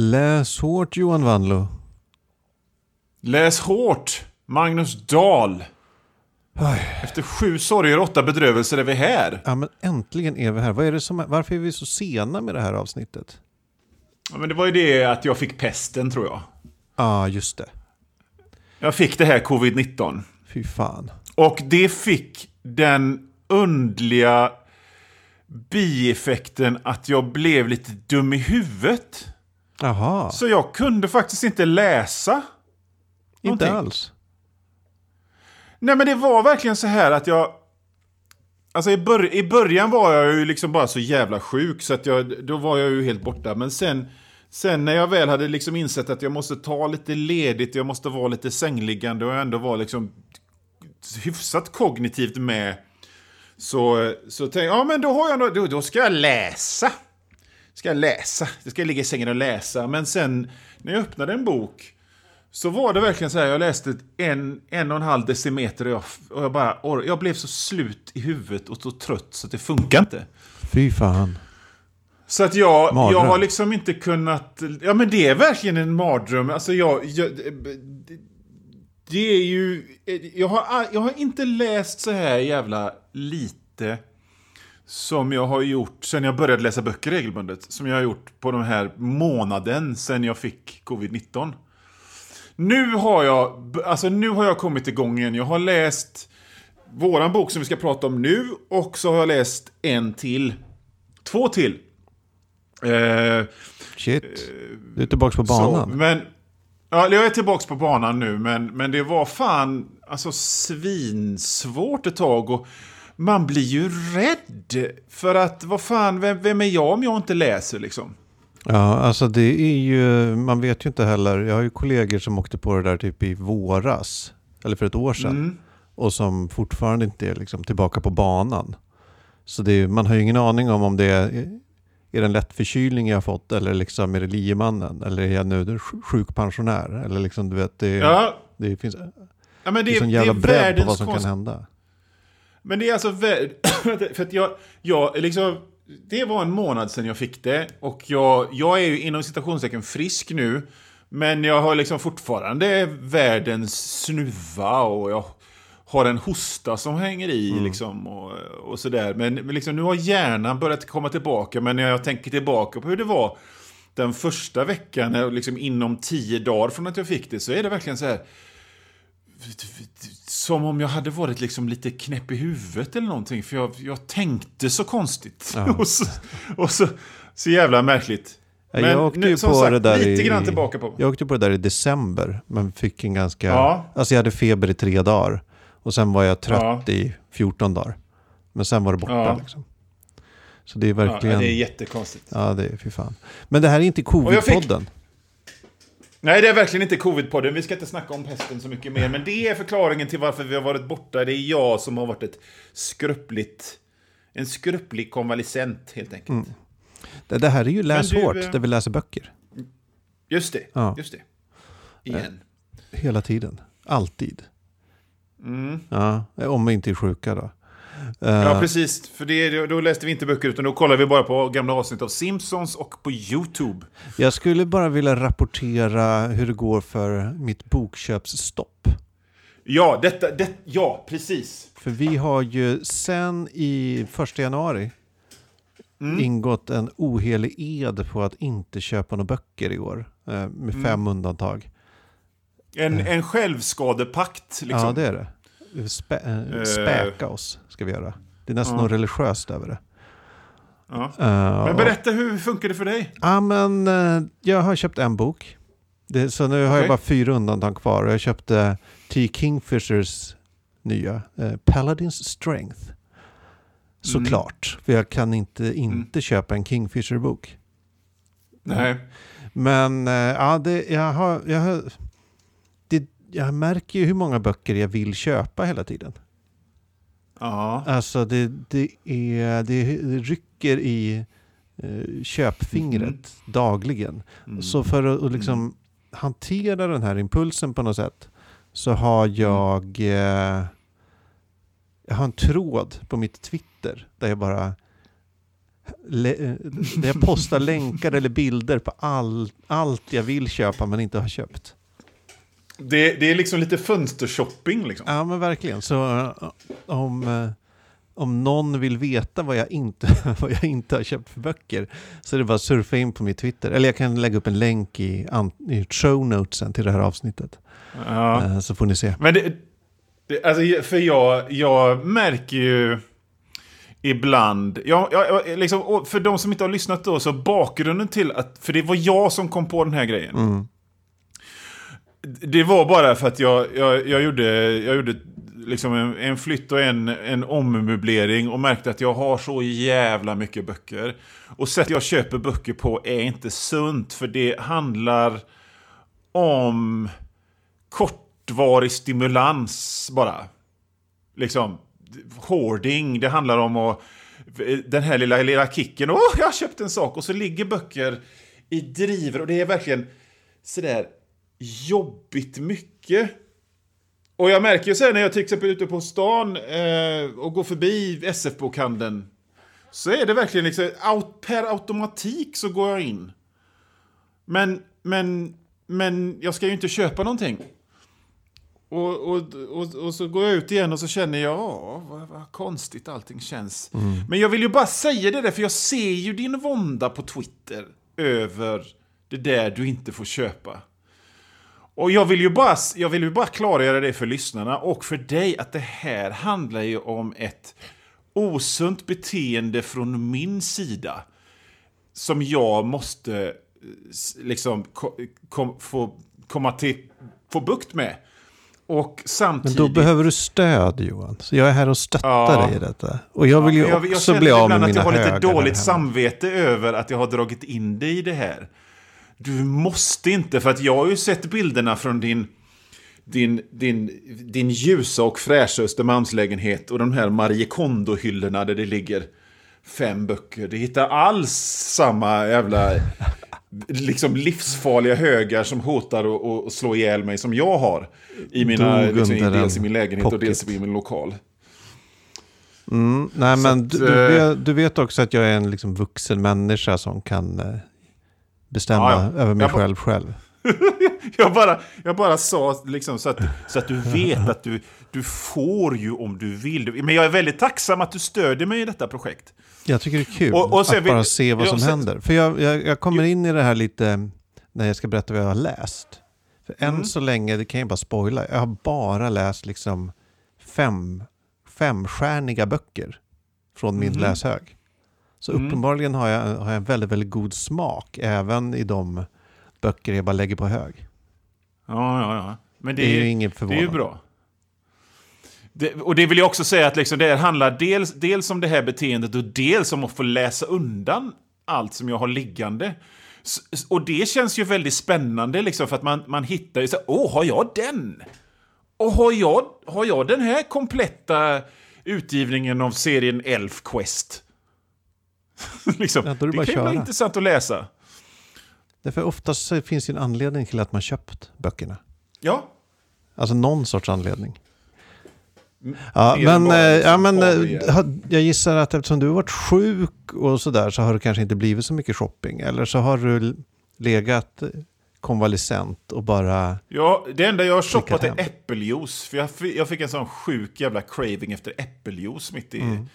Läs hårt Johan Wanlo. Läs hårt, Magnus Dahl. Efter sju sorger och åtta bedrövelser är vi här. Ja, men äntligen är vi här. Vad är det som, varför är vi så sena med det här avsnittet? Ja, men det var ju det att jag fick pesten tror jag. Ja, ah, just det. Jag fick det här covid-19. Fy fan. Och det fick den undliga bieffekten att jag blev lite dum i huvudet. Jaha. Så jag kunde faktiskt inte läsa. Inte någonting. alls. Nej men det var verkligen så här att jag... Alltså i, bör i början var jag ju liksom bara så jävla sjuk så att jag, då var jag ju helt borta. Men sen, sen när jag väl hade liksom insett att jag måste ta lite ledigt, jag måste vara lite sängliggande och ändå vara liksom hyfsat kognitivt med. Så, så tänkte jag, ja men då har jag då, då ska jag läsa. Ska jag läsa, då ska jag ligga i sängen och läsa. Men sen när jag öppnade en bok så var det verkligen så här, jag läste en, en och en halv decimeter och jag, och jag bara, jag blev så slut i huvudet och så trött så att det funkar inte. Fy fan. Så att jag, Mardröm. jag har liksom inte kunnat, ja men det är verkligen en mardröm. Alltså jag, jag det- det är ju, jag har, jag har inte läst så här jävla lite som jag har gjort sen jag började läsa böcker regelbundet. Som jag har gjort på den här månaden sen jag fick covid-19. Nu har jag, alltså nu har jag kommit igång igen. Jag har läst våran bok som vi ska prata om nu och så har jag läst en till. Två till. Eh, Shit. Du är tillbaka på så, banan. men, ja, jag är tillbaka på banan nu, men, men det var fan alltså, svinsvårt ett tag. Och man blir ju rädd. För att, vad fan, vem, vem är jag om jag inte läser liksom? Ja, alltså det är ju, man vet ju inte heller. Jag har ju kollegor som åkte på det där typ i våras. Eller för ett år sedan. Mm. Och som fortfarande inte är liksom tillbaka på banan. Så är, man har ju ingen aning om om det är, är en lätt förkylning jag har fått eller liksom är det liemannen eller är jag nu en sj- sjukpensionär? Eller liksom du vet, det, Ja, det finns ja, men det det, är sån jävla bredd på vad som kan konst- hända. Men det är alltså för att jag, jag liksom, det var en månad sedan jag fick det och jag, jag är ju inom citationstecken frisk nu. Men jag har liksom fortfarande världens snuva och jag har en hosta som hänger i liksom och, och sådär. Men, men liksom, nu har hjärnan börjat komma tillbaka. Men när jag tänker tillbaka på hur det var den första veckan, liksom inom tio dagar från att jag fick det, så är det verkligen så här som om jag hade varit liksom lite knäpp i huvudet eller någonting. För jag, jag tänkte så konstigt. Ja. och så, och så, så jävla märkligt. Ja, jag åkte som på sagt, det där lite i, grann tillbaka på. Jag åkte på det där i december, men fick en ganska... Ja. Alltså jag hade feber i tre dagar. Och sen var jag trött Ja. i 14 dagar. Men sen var det borta Ja. liksom. Så det är Ja, verkligen... det är jättekonstigt. Ja, det är fy fan. Men det här är inte covid-podden. Nej, det är verkligen inte covid-podden. Vi ska inte snacka om pesten så mycket mer. Men det är förklaringen till varför vi har varit borta. Det är jag som har varit ett skröpligt... En skröplig konvalescent, helt enkelt. Mm. Det, det här är ju läs du, hårt, eh, där vi läser böcker. Just det. Ja. Just det. Igen. Hela tiden. Alltid. Mm. Ja, om vi inte är sjuka då. Ja, Eh, precis. För det, då läste vi inte böcker, utan då kollade vi bara på gamla avsnitt av Simpsons och på YouTube. jag skulle bara vilja rapportera hur det går för mitt bokköpsstopp. Ja, detta, det, ja precis. För vi har ju sen i första januari Mm. ingått en ohelig ed på att inte köpa några böcker i år. eh, Med Mm. fem undantag. En, en självskadepakt, liksom. Ja, det är det. Spä, eh, Eh. späka oss ska vi göra. Det är nästan Ja. något religiöst över det. Ja. Eh, Men berätta, hur funkar det för dig? Ja, men jag har köpt en bok. Det, så nu har jag Okej. bara fyra undantag kvar. Jag köpte T. Kingfishers nya eh, Paladins Strength. Såklart, för jag kan inte inte köpa en Kingfisher-bok. Nej. Men eh, ja, det, jag, har, jag, har, jag märker ju hur många böcker jag vill köpa hela tiden. Ja. Alltså det, det, är, det rycker i eh, köpfingret dagligen. Mm. Så för att liksom hantera den här impulsen på något sätt så har jag, eh, jag har en tråd på mitt Twitter där jag bara eh, där jag postar länkar eller bilder på all, allt jag vill köpa men inte har köpt. Det, det är liksom lite fönstershopping liksom. Ja men verkligen. Så eh, om, eh, om någon vill veta vad jag, inte, vad jag inte har köpt för böcker så är det bara att surfa in på min Twitter. Eller jag kan lägga upp en länk i, i show notesen till det här avsnittet. Ja. Eh, Så får ni se. Men det, det, alltså, för jag, jag märker ju ibland, jag, jag, jag, liksom, för de som inte har lyssnat då, så bakgrunden till att, för det var jag som kom på den här grejen. Mm. Det var bara för att jag, jag, jag gjorde, jag gjorde liksom en, en flytt och en, en ommöblering och märkte att jag har så jävla mycket böcker. Och sättet jag köper böcker på är inte sunt, för det handlar om kortvarig stimulans bara. Liksom, hoarding, det handlar om att den här lilla, lilla kicken, åh, jag har köpt en sak, och så ligger böcker i driver och det är verkligen sådär jobbigt mycket. Och jag märker ju sen när jag till exempel är ute på stan eh, och går förbi SF-bokhandeln så är det verkligen liksom out, per automatik så går jag in. Men, men, men jag ska ju inte köpa någonting. Och, och, och, och så går jag ut igen och så känner jag, ja, vad, vad konstigt allting känns. Men jag vill ju bara säga det där, för jag ser ju din vånda på Twitter över det där du inte får köpa. Och jag vill ju bara, jag vill ju bara klargöra det för lyssnarna och för dig att det här handlar ju om ett osunt beteende från min sida som jag måste eh, liksom ko, kom, få komma till, få bukt med. Och Men samtidigt... då behöver du stöd Johan. Så jag är här och stöttar Ja. dig i detta. Och jag vill ju Ja, men jag, jag också känner bli av ibland med att jag mina har lite högar dåligt här hemma. samvete över att jag har dragit in dig i det här. Du måste inte, för att jag har ju sett bilderna från din, din, din, din ljusa och fräscha Östermalmslägenhet och de här Marie Kondo-hyllorna där det ligger fem böcker. Det hittar alls samma jävla liksom livsfarliga högar som hotar att, slå ihjäl mig som jag har. I mina, liksom, dels i min lägenhet och pocket. dels i min lokal. Mm, nej, men att, du, du, eh, vet, du vet också att jag är en liksom vuxen människa som kan eh, bestämma Ja, ja. över mig själv själv. Jag bara, jag bara sa liksom så att, så att du vet att du, du får ju om du vill. Men jag är väldigt tacksam att du stödjer mig i detta projekt. Jag tycker det är kul Och- och att bara se vad som sen- händer. För jag, jag, jag kommer in i det här lite när jag ska berätta vad jag har läst. För än Mm. så länge, det kan jag bara spoila, jag har bara läst liksom fem, femstjärniga böcker från min Mhm. läshög. Så Mm. uppenbarligen har jag, har jag väldigt, väldigt god smak även i de böcker jag bara lägger på hög. Ja, ja, ja. Men Det, det, är ju är, inget det är ju bra. Det, och det vill jag också säga att liksom det handlar dels, dels om det här beteendet och dels om att få läsa undan allt som jag har liggande. Och det känns ju väldigt spännande liksom för att man, man hittar ju så här, åh, har jag den? Och har jag, har jag den här kompletta utgivningen av serien Elf Quest? liksom, Ja, det kan ju vara intressant att läsa. Därför oftast finns det en anledning till att man köpt böckerna. Ja, Alltså någon sorts anledning. Ja, mer än men, eh, ja, men eh, jag gissar att eftersom du har varit sjuk och sådär så har det kanske inte blivit så mycket shopping. Eller så har du legat eh, konvalescent och bara... Ja, det enda jag har shoppat är äppeljuice. För jag, jag fick en sån sjuk jävla craving efter äppeljuice mitt i, Mm.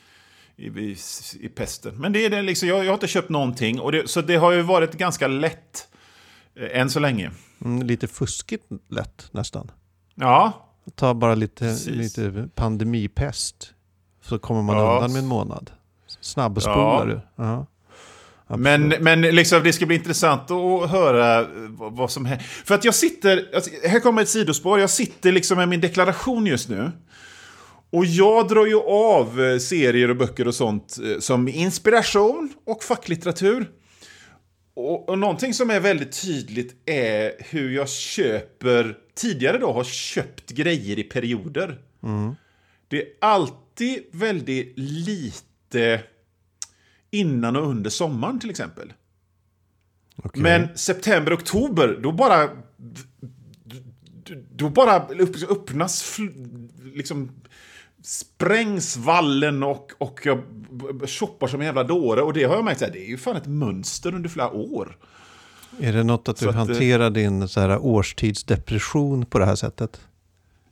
I, i, i pesten. Men det är det liksom, jag, jag har inte köpt någonting. Och det, så det har ju varit ganska lätt eh, än så länge. Mm, lite fuskigt lätt nästan. Ja, Ta bara lite, Precis. lite pandemipest. Så kommer man Ja. undan med en månad. Snabbspolar du. Ja. men, men liksom, det ska bli intressant att höra eh, vad, vad som händer. För att jag sitter, alltså, här kommer ett sidospår, jag sitter liksom med min deklaration just nu. Och jag drar ju av eh, serier och böcker och sånt eh, som inspiration och facklitteratur. Och, och någonting som är väldigt tydligt är hur jag köper, tidigare då har köpt grejer i perioder. Det är alltid väldigt lite innan och under sommaren till exempel. Okej. Men september, oktober, då bara... Då bara öppnas liksom sprängs vallen och, och jag shoppar som en jävla dåre. Och det har jag märkt, här, det är ju fan ett mönster under flera år. Är det något att Så du att, eh, hanterar din så här, årstidsdepression på det här sättet?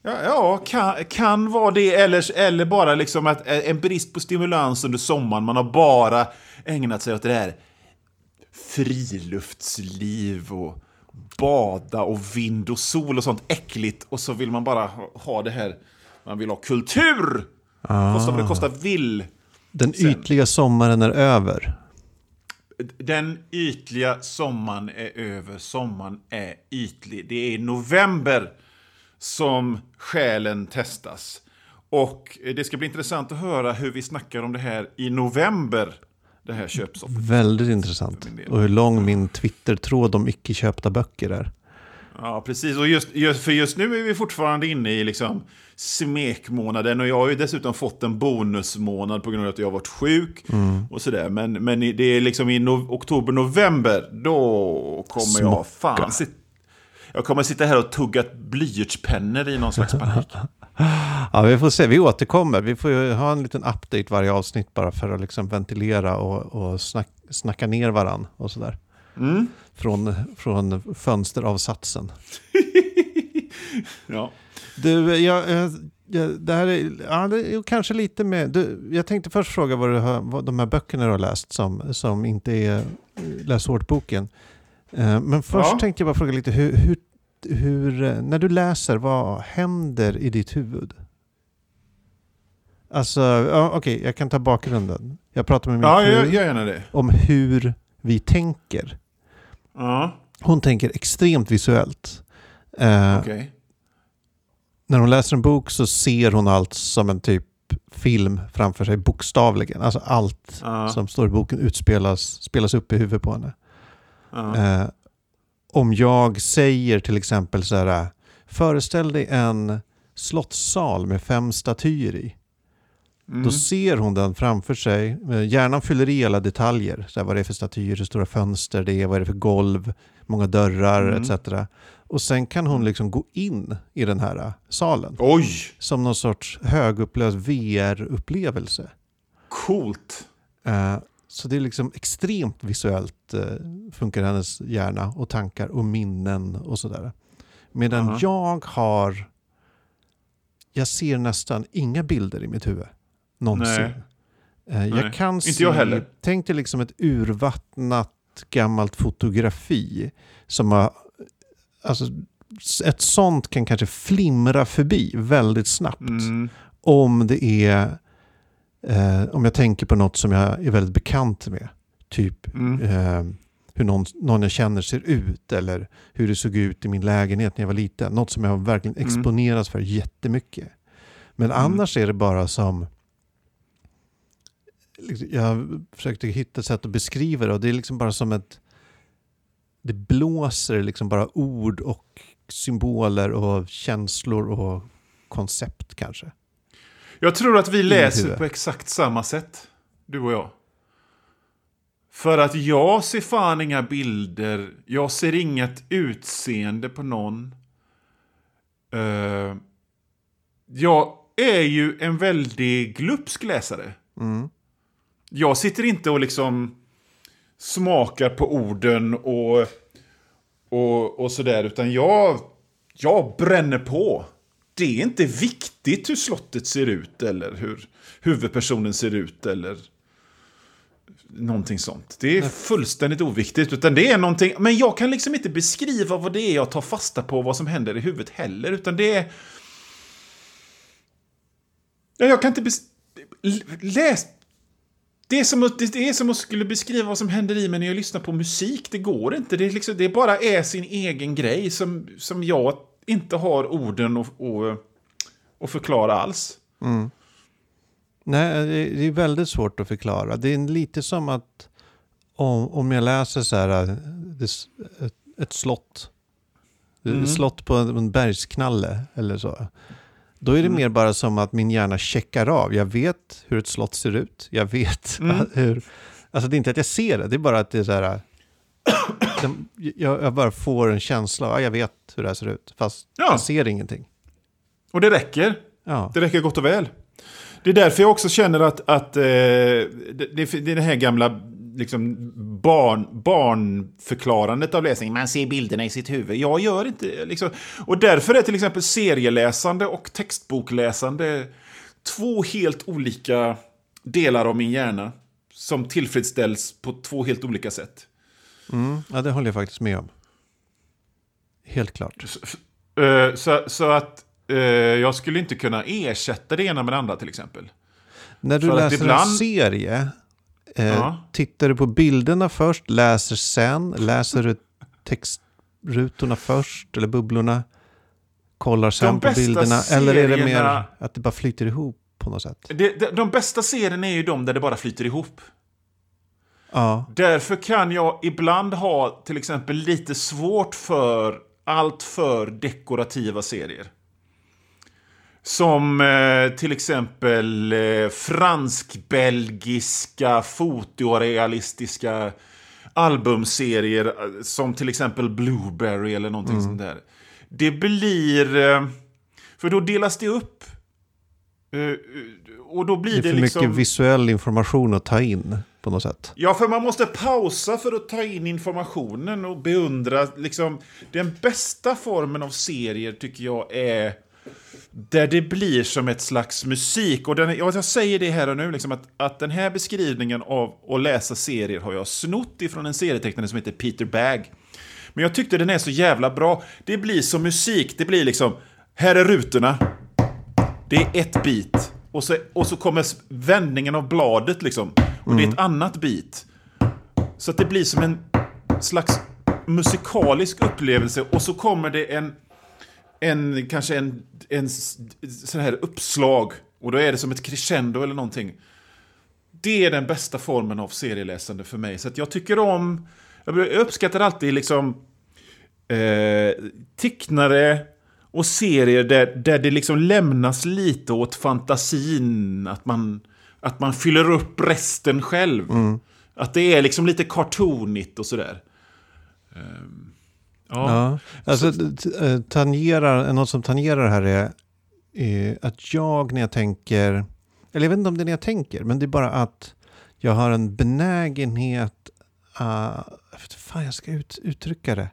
Ja, ja kan, kan vara det. Eller, eller bara liksom att eh, en brist på stimulans under sommaren. Man har bara ägnat sig åt det här friluftsliv och bada och vind och sol och sånt äckligt. Och så vill man bara ha det här. Man vill ha kultur! Kosta vad det kosta vill. Den Sen- ytliga sommaren är över. Den ytliga sommaren är över. Sommaren är ytlig. Det är i november som själen testas. Och det ska bli intressant att höra hur vi snackar om det här i november. Det här köpsoffret. Väldigt intressant. Och hur lång min Twitter-tråd om icke köpta böcker är. Ja, precis. Och just, just, för just nu är vi fortfarande inne i liksom smekmånaden. Och jag har ju dessutom fått en bonusmånad på grund av att jag har varit sjuk. Och sådär. Men, men det är liksom i no, oktober, november, då kommer jag fan sit, Jag kommer sitta här och tugga blyertspennor i någon slags panik. Ja, vi får se. Vi återkommer. Vi får ju ha en liten update varje avsnitt bara för att liksom ventilera och, och snack, snacka ner varann och sådär. Mm. Från, från fönsteravsatsen. Ja. Du, jag, eh, jag, det här är, ja, det är kanske lite med... Du, jag tänkte först fråga vad, du har, vad de här böckerna du har läst som, som inte är eh, läsårsboken. Eh, Men först Ja. tänkte jag bara fråga lite hur, hur, hur, när du läser, vad händer i ditt huvud? Alltså, ja, okej, jag kan ta bakgrunden. Jag pratar med min Ja, fru om hur vi tänker. Ja, Hon tänker extremt visuellt. Eh, okej. när hon läser en bok så ser hon allt som en typ film framför sig, bokstavligen. Alltså allt Ja, som står i boken utspelas spelas upp i huvudet på henne. Eh, om jag säger till exempel så här, föreställ dig en slottssal med fem statyer i. Mm. Då ser hon den framför sig. Eh, Hjärnan fyller i alla detaljer. Så här, vad det är för statyer, hur stora fönster det är, vad är det för golv, många dörrar Mm. etc. Och sen kan hon liksom gå in i den här eh, salen. Oj, Som någon sorts högupplöst VR-upplevelse. coolt. Eh, Så det är liksom extremt visuellt eh, funkar hennes hjärna och tankar och minnen och sådär. Medan Aha. jag har, jag ser nästan inga bilder i mitt huvud. Någonsin. Nej. Eh, Jag Nej, kan inte se, jag heller. Tänk dig liksom ett urvattnat gammalt fotografi som har, alltså ett sånt kan kanske flimra förbi väldigt snabbt Mm. om det är eh, om jag tänker på något som jag är väldigt bekant med. Typ Mm. eh, hur någon, någon jag känner ser ut eller hur det såg ut i min lägenhet när jag var liten. Något som jag verkligen Mm. exponeras för jättemycket. Men Mm. annars är det bara som jag försökte hitta sätt att beskriva det och det är liksom bara som ett det blåser liksom bara ord och symboler och känslor och koncept kanske. Jag tror att vi läser på exakt samma sätt, du och jag. För att jag ser fan inga bilder, jag ser inget utseende på någon. Eh, jag är ju en väldigt glupsk läsare. Mm. Jag sitter inte och liksom smakar på orden och, och, och sådär, utan jag, jag bränner på. Det är inte viktigt hur slottet ser ut eller hur huvudpersonen ser ut eller någonting sånt. Det är fullständigt oviktigt, utan det är någonting, men jag kan liksom inte beskriva vad det är jag tar fasta på, vad som händer i huvudet heller, utan det är... Ja, jag kan inte bes... Läs... Det är, som att, det är som att skulle beskriva vad som händer i mig när jag lyssnar på musik. Det går inte. Det, är liksom, det bara är sin egen grej som, som jag inte har orden att och, och förklara alls. Nej, det är väldigt svårt att förklara. Det är lite som att om, om jag läser så här, s- ett, ett slott. Mm. Slott på en bergsknalle eller så. Då är det Mm. mer bara som att min hjärna checkar av. Jag vet hur ett slott ser ut. Jag vet Mm. hur... Alltså det är inte att jag ser det, det är bara att det är så här... den- jag, jag bara får en känsla av att jag vet hur det här ser ut. Fast Ja. jag ser ingenting. Och det räcker. Ja. Det räcker gott och väl. Det är därför jag också känner att, att eh, det, det, är det här gamla liksom, barn, barnförklarandet av läsning. Man ser bilderna i sitt huvud. Jag gör inte... Liksom, och därför är till exempel serieläsande och textbokläsande två helt olika delar av min hjärna som tillfredsställs på två helt olika sätt. Mm, ja, det håller jag faktiskt med om. Helt klart. Så, eh, så, så att eh, jag skulle inte kunna ersätta det ena med det andra till exempel. När du För läser ibland- en serie, eh, Ja. tittar du på bilderna först, läser sen, läser du textrutorna först, eller bubblorna, kollar sen på bilderna, eller är det mer att det bara flyter ihop på något sätt? Det, de, de bästa serierna är ju de där det bara flyter ihop. Ja, Därför kan jag ibland ha till exempel lite svårt för allt för dekorativa serier. Som eh, till exempel eh, fransk-belgiska fotorealistiska albumserier eh, som till exempel Blueberry eller någonting sånt där. Det blir... Eh, för då delas det upp. Eh, och då blir det det, är för liksom... mycket visuell information att ta in på något sätt. Ja, för man måste pausa för att ta in informationen och beundra. Liksom, den bästa formen av serier tycker jag är där det blir som ett slags musik. Och den, ja, jag säger det här och nu, liksom, att, att den här beskrivningen av att läsa serier har jag snott ifrån en serietecknare som heter Peter Bagg. Men jag tyckte den är så jävla bra. Det blir som musik. Det blir liksom, här är rutorna. Det är ett bit. Och så, och så kommer vändningen av bladet liksom. Och det är ett annat bit. Så att det blir som en slags musikalisk upplevelse. Och så kommer det en, en kanske en, en sån här uppslag. Och då är det som ett crescendo eller någonting. Det är den bästa formen av serieläsande för mig. Så att jag tycker om... Jag uppskattar alltid liksom eh, tecknare och serier där, där det liksom lämnas lite åt fantasin. Att man, att man fyller upp resten själv. Att det är liksom lite cartoonigt och sådär. Ehm, ja. Ja, alltså eh, tangerar, något som tangerar här är eh, att jag när jag tänker, eller jag vet inte om det är när jag tänker, men det är bara att jag har en benägenhet, uh, fan jag ska ut, uttrycka det.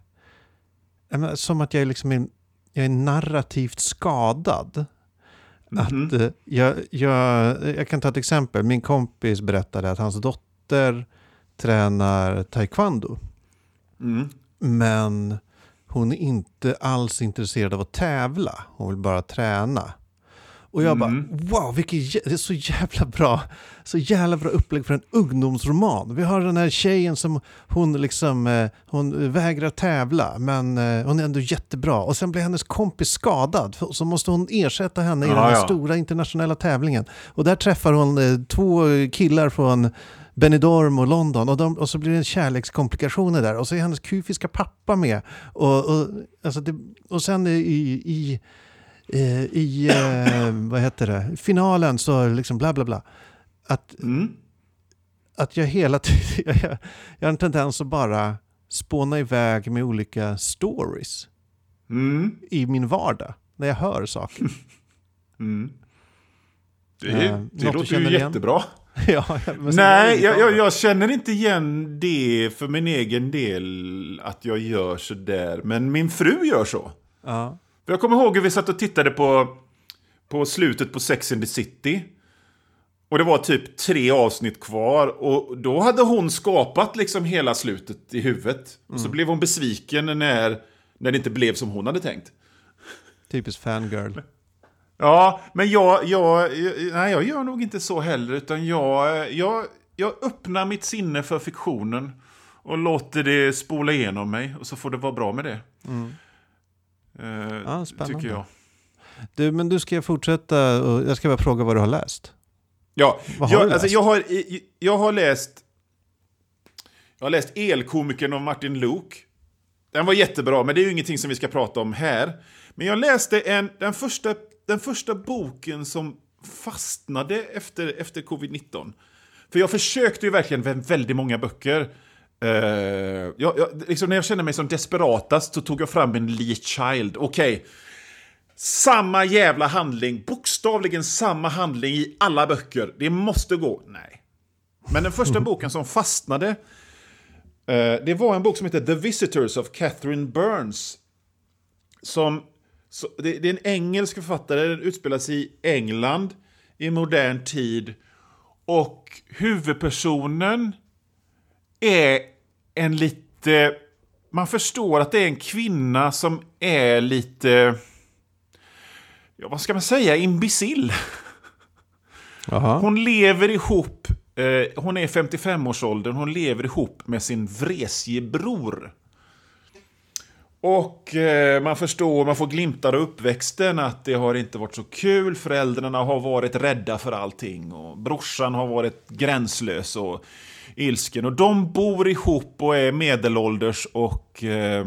Som att jag är, liksom jag är narrativt skadad. Att, eh, jag, jag, jag kan ta ett exempel. Min kompis berättade att hans dotter tränar taekwondo. Mm. Men hon är inte alls intresserad av att tävla. Hon vill bara träna. Och jag bara, wow, vilket det är så jävla bra. Så jävla bra upplägg för en ungdomsroman. Vi har den här tjejen som hon liksom, eh, hon vägrar tävla, men eh, hon är ändå jättebra. Och sen blir hennes kompis skadad, så måste hon ersätta henne i Ja, den här ja. stora internationella tävlingen. Och där träffar hon eh, två killar från Benidorm och London och, de, och så blir det en kärlekskomplikationer där och så är hennes kufiska pappa med. Och, och, alltså det, och sen i, i, eh, i eh, vad heter det, finalen så liksom bla bla bla. Att, Mm. att jag hela tiden, jag, jag har en tendens att bara spåna iväg med olika stories Mm. i min vardag när jag hör saker. Mm. Det, Eh, det du låter ju igen? jättebra. ja, Nej, jag, jag, jag känner inte igen det för min egen del, att jag gör så där. Men min fru gör så. Ja. För jag kommer ihåg hur vi satt och tittade på, på slutet på Sex and the City. Och det var typ tre avsnitt kvar. Och då hade hon skapat liksom hela slutet i huvudet. Och så blev hon besviken när, när det inte blev som hon hade tänkt. Typiskt fangirl. Ja, men jag, jag, nej, jag gör nog inte så heller. Utan jag, jag, jag öppnar mitt sinne för fiktionen. Och låter det spola igenom mig. Och så får det vara bra med det. Eh, Ja, spännande. Tycker jag. Du, men du ska fortsätta och jag ska bara fråga vad du har läst. Ja, Vad har jag, du alltså, läst? jag, har, jag har läst... Jag har läst Elkomikern av Martin Luuk. Den var jättebra, men det är ju ingenting som vi ska prata om här. Men jag läste en, den, första, den första boken som fastnade efter, efter covid-19. För jag försökte ju verkligen med väldigt många böcker. Eh, jag, jag, liksom när jag kände mig som desperatast så tog jag fram en Lee Child. Okej, samma jävla handling, bokstavligen samma handling i alla böcker. Det måste gå. Nej. Men den första boken som fastnade, eh, det var en bok som heter The Visitors of Catherine Burns. Som, så, det, det är en engelsk författare, den utspelas i England i modern tid. Och huvudpersonen är en lite... Man förstår att det är en kvinna som är lite... Ja, vad ska man säga? Imbecill. Hon lever ihop, eh, hon är 55-årsåldern, hon lever ihop med sin vresige bror. Och eh, man förstår, man får glimtar av uppväxten att det har inte varit så kul. Föräldrarna har varit rädda för allting och brorsan har varit gränslös och ilsken. Och de bor ihop och är medelålders och eh,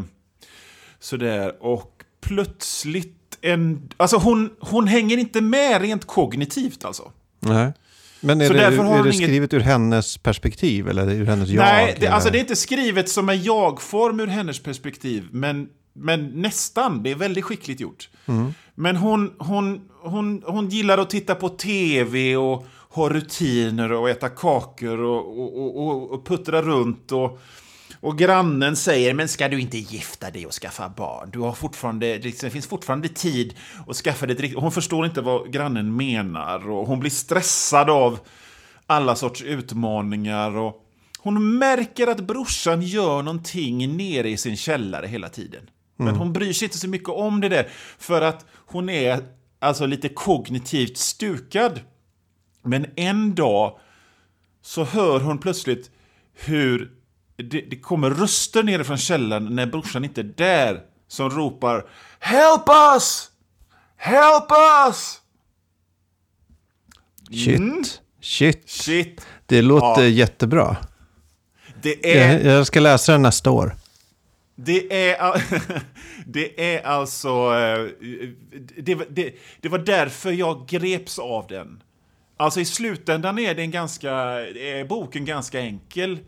sådär. Och plötsligt en... Alltså hon, hon hänger inte med rent kognitivt alltså. Nej. Men är Så det, därför har är det inget- skrivet ur hennes perspektiv eller ur hennes jag? Nej, det, alltså det är inte skrivet som en jag-form ur hennes perspektiv, men, men nästan. Det är väldigt skickligt gjort. Men hon, hon, hon, hon gillar att titta på tv och ha rutiner och äta kakor och, och, och, och puttra runt. Och, och grannen säger, men ska du inte gifta dig och skaffa barn? Du har fortfarande, liksom, det finns fortfarande tid att skaffa dig ett riktigt... Hon förstår inte vad grannen menar och hon blir stressad av alla sorts utmaningar. Och hon märker att brorsan gör någonting nere i sin källare hela tiden. Men hon bryr sig inte så mycket om det där, för att hon är alltså lite kognitivt stukad. Men en dag så hör hon plötsligt hur det, det kommer röster nere från källaren när brorsan inte är där. Som ropar Help us! Help us! Shit. Mm. Shit. Shit. Det låter Ja. jättebra. Det är... Jag, jag ska läsa den nästa år. Det är, det är alltså... eh, Det, det, det var därför jag greps av den. Alltså i slutändan är, det en ganska, är boken ganska enkel.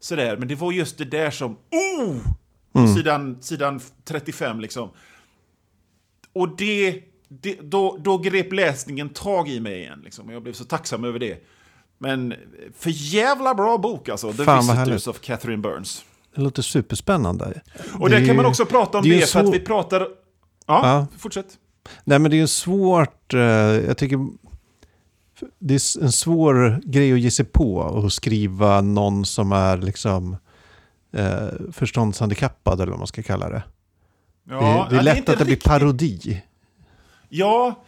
Sådär, men det var just det där som... Oh! På sidan, sidan 35 liksom. Och det, det, då, då grep läsningen tag i mig igen. Liksom. och Jag blev så tacksam över det. Men för jävla bra bok alltså. The Fan, Visitors of Catherine Burns. Det låter superspännande. Och Det där är kan man också prata om det det, för att vi pratar... Ja, Ja. fortsätt. Nej men det är ju svårt, eh, jag tycker det är en svår grej att ge sig på och skriva någon som är liksom eh, förståndshandikappad eller vad man ska kalla det. Ja, det, är, det är lätt inte att det blir riktigt- parodi. Ja,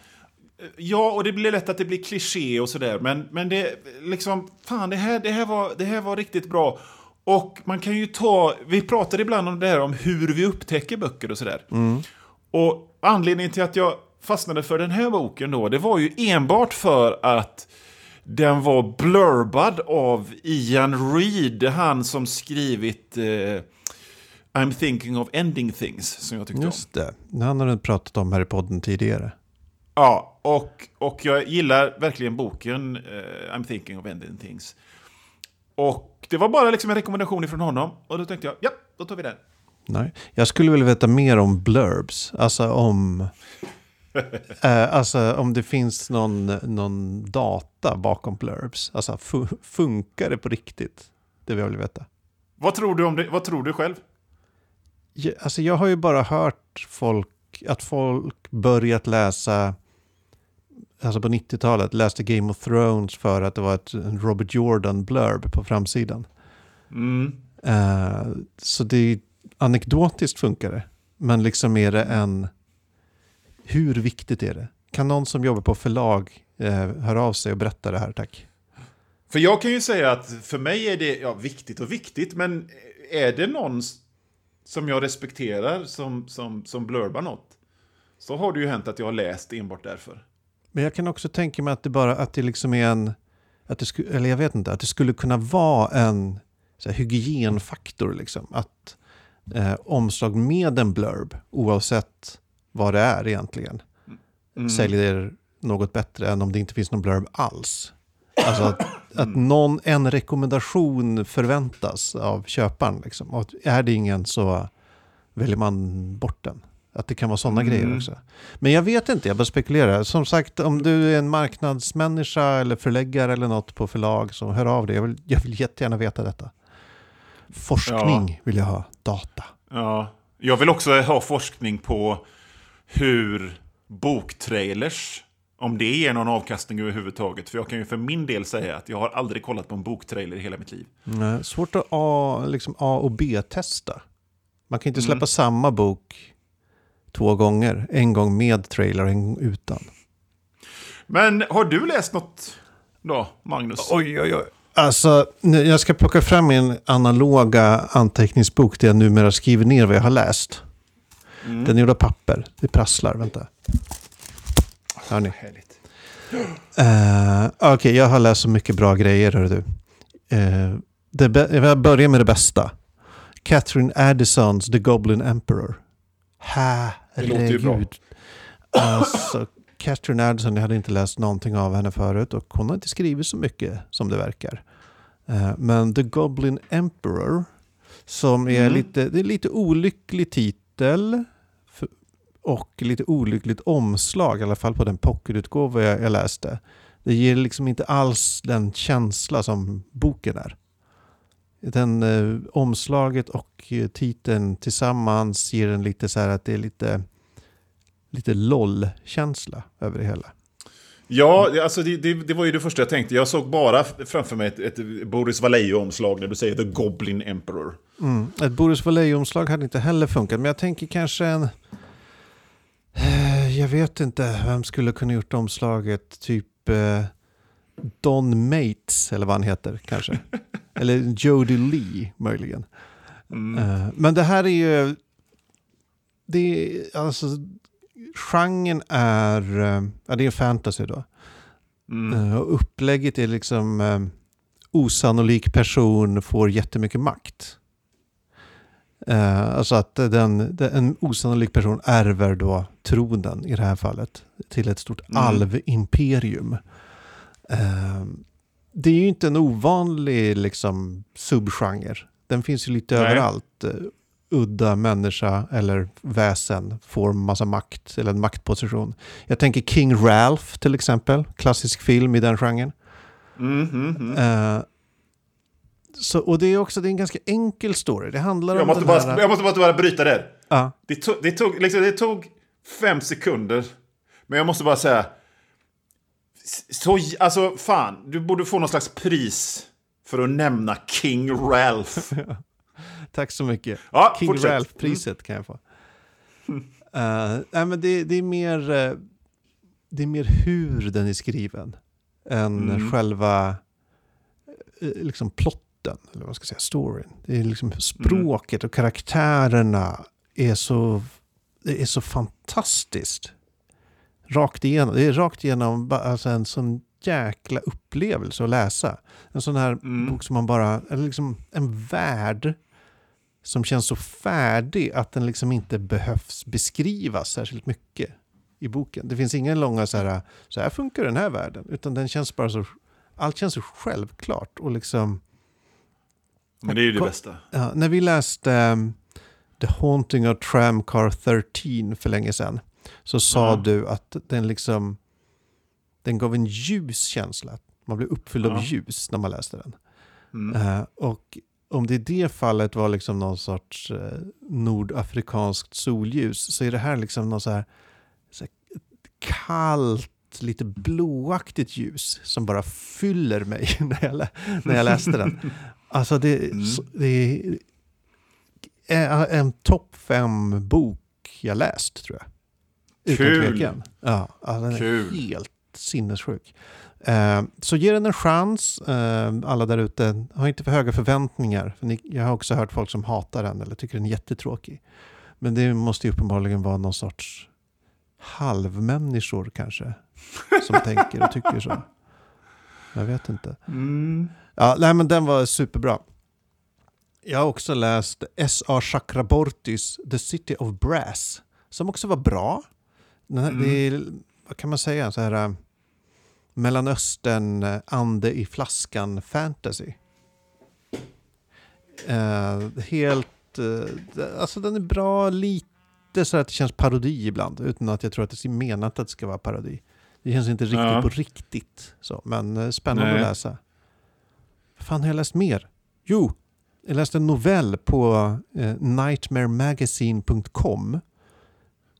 ja, och det blir lätt att det blir kliché och sådär. Men, men det, liksom, fan, det här, det, här var, det här var riktigt bra. Och man kan ju ta, vi pratar ibland om det här om hur vi upptäcker böcker och sådär. Och anledningen till att jag fastnade för den här boken då, det var ju enbart för att den var blurbad av Ian Reid, han som skrivit eh, I'm thinking of ending things, som jag tyckte om. Just det, han har du pratat om här i podden tidigare. Ja, och, och jag gillar verkligen boken eh, I'm thinking of ending things. Och det var bara liksom en rekommendation från honom. Och då tänkte jag, ja, då tar vi den. Nej. Jag skulle vilja veta mer om blurbs. Alltså om, eh, alltså om det finns någon, någon data bakom blurbs. Alltså fu- funkar det på riktigt? Det vill jag veta. Vad tror du om det? Vad tror du själv? Ja, Alltså jag har ju bara hört folk, att folk börjat läsa, alltså på 90-talet, läste Game of Thrones för att det var ett Robert Jordan-blurb på framsidan. Mm. Eh, så det är anekdotiskt funkar det. Men liksom är det en... Hur viktigt är det? Kan någon som jobbar på förlag eh, höra av sig och berätta det här, tack? För jag kan ju säga att för mig är det ja, viktigt och viktigt, men är det någon som jag respekterar som, som, som blurbar något, så har det ju hänt att jag har läst enbart därför. Men jag kan också tänka mig att det bara att det liksom är en... Att det sku, eller jag vet inte, att det skulle kunna vara en så här, hygienfaktor. Liksom. Att eh, omslag med en blurb, oavsett vad det är egentligen, Mm. säljer något bättre än om det inte finns någon blurb alls. Alltså att, att någon, en rekommendation förväntas av köparen. Liksom. Och är det ingen så väljer man bort den. Att det kan vara sådana Mm. grejer också. Men jag vet inte, jag bara spekulerar. Som sagt, om du är en marknadsmänniska eller förläggare eller något på förlag så hör av dig. Jag vill, jag vill jättegärna veta detta. Forskning vill jag ha, data. Ja. Jag vill också ha forskning på hur boktrailers, om det ger någon avkastning överhuvudtaget. För jag kan ju för min del säga att jag har aldrig kollat på en boktrailer i hela mitt liv. Nej, svårt att A, liksom A och B-testa. Man kan inte släppa Mm. samma bok två gånger. En gång med trailer och en gång utan. Men har du läst något då, Magnus? Oj, oj, oj. Alltså, nu- jag ska plocka fram min analoga anteckningsbok där jag numera skriver ner vad jag har läst. Mm. Den är gjord av papper. Det prasslar, vänta. Hör ni? Uh, Okej, jag har läst så mycket bra grejer, hör du. Uh, det jag börjar med det bästa. Catherine Addisons The Goblin Emperor. Det låter ju bra. Herregud. Alltså, Catherine Addison, jag hade inte läst någonting av henne förut och hon har inte skrivit så mycket som det verkar. Eh, men The Goblin Emperor, som är Mm. lite, det är lite olycklig titel titel och lite olyckligt omslag, i alla fall på den pocketutgåva jag, jag läste. Det ger liksom inte alls den känsla som boken är. Den eh, omslaget och eh, titeln tillsammans ger en lite så här att det är lite, lite LOL-känsla över det hela. Ja, alltså det, det, det var ju det första jag tänkte. Jag såg bara framför mig ett, ett Boris Vallejo-omslag när du säger The Goblin Emperor. Mm. Ett Boris Vallejo-omslag hade inte heller funkat, men jag tänker kanske en... Eh, Jag vet inte, vem skulle kunna gjort omslaget? Typ eh, Don Mates, eller vad han heter kanske. eller Jody Lee, möjligen. Mm. Eh, men det här är ju... Det är, alltså, genren är... eh, Ja, det är fantasy då. Mm. Eh, Och upplägget är liksom eh, osannolik person får jättemycket makt. Eh, alltså att den, den, en osannolik person ärver då tronen i det här fallet till ett stort Mm. alvimperium. Eh, det är ju inte en ovanlig liksom, subgenre. Den finns ju lite Nej. överallt. Udda människa eller väsen får massa makt eller en maktposition. Jag tänker King Ralph till exempel, klassisk film i den genren. Mm, mm, mm. Eh, så, och det är också det är en ganska enkel story. Det handlar Jag om måste, bara, här... jag måste bara, bryta där. Ja, Det tog, det, tog, liksom, det tog fem sekunder. Men jag måste bara säga. Så, alltså fan, du borde få någon slags pris för att nämna King Ralph. tack så mycket. Ja, King. Ralph-priset kan jag få. Eh, nej, men det, det, är mer, eh, det är mer hur den är skriven än Mm. själva eh, liksom plotten, eller vad man ska säga, storyn. Det är liksom språket och karaktärerna är så, det är så fantastiskt. Rakt igenom, det är rakt igenom alltså en sån jäkla upplevelse att läsa. En sån här Mm. bok som man bara, eller liksom en värld som känns så färdig att den liksom inte behövs beskrivas särskilt mycket i boken. Det finns inga långa så här, så här funkar den här världen, utan den känns bara så, allt känns så självklart och liksom Men det är ju det bästa. Ja, när vi läste ehm, The Haunting of Tramcar 13 för länge sedan så sa Ja. du att den liksom den gav en ljus känsla. Man blev uppfylld Ja. av ljus när man läste den. Mm. Eh, och om det i det fallet var liksom någon sorts eh, nordafrikanskt solljus så är det här liksom någon så här, så här kallt, lite blåaktigt ljus som bara fyller mig när jag, när jag läste den. Alltså det, Mm. så- det är en topp fem bok jag läst tror jag. Utan Kul. tvekan. Ja, alltså den är Kul. helt sinnessjuk. Eh, så ge den en chans. Eh, alla där ute, har inte för höga förväntningar. För ni, jag har också hört folk som hatar den eller tycker den är jättetråkig. Men det måste ju uppenbarligen vara någon sorts halvmänniskor kanske. Som tänker och tycker så. Jag vet inte. Mm. Ja, nej men den var superbra. Jag har också läst S.A. Chakrabortys The City of Brass. Som också var bra. Den här, Mm. Det är, vad kan man säga, så här äh, Mellanöstern, äh, ande i flaskan fantasy. Eh, helt, eh, alltså den är bra, lite så att det känns parodi ibland, utan att jag tror att det är menat att det ska vara parodi. Det känns inte riktigt Ja. på riktigt. Så, men eh, spännande Nej. att läsa. Vad fan har jag läst mer? Jo, jag läste en novell på eh,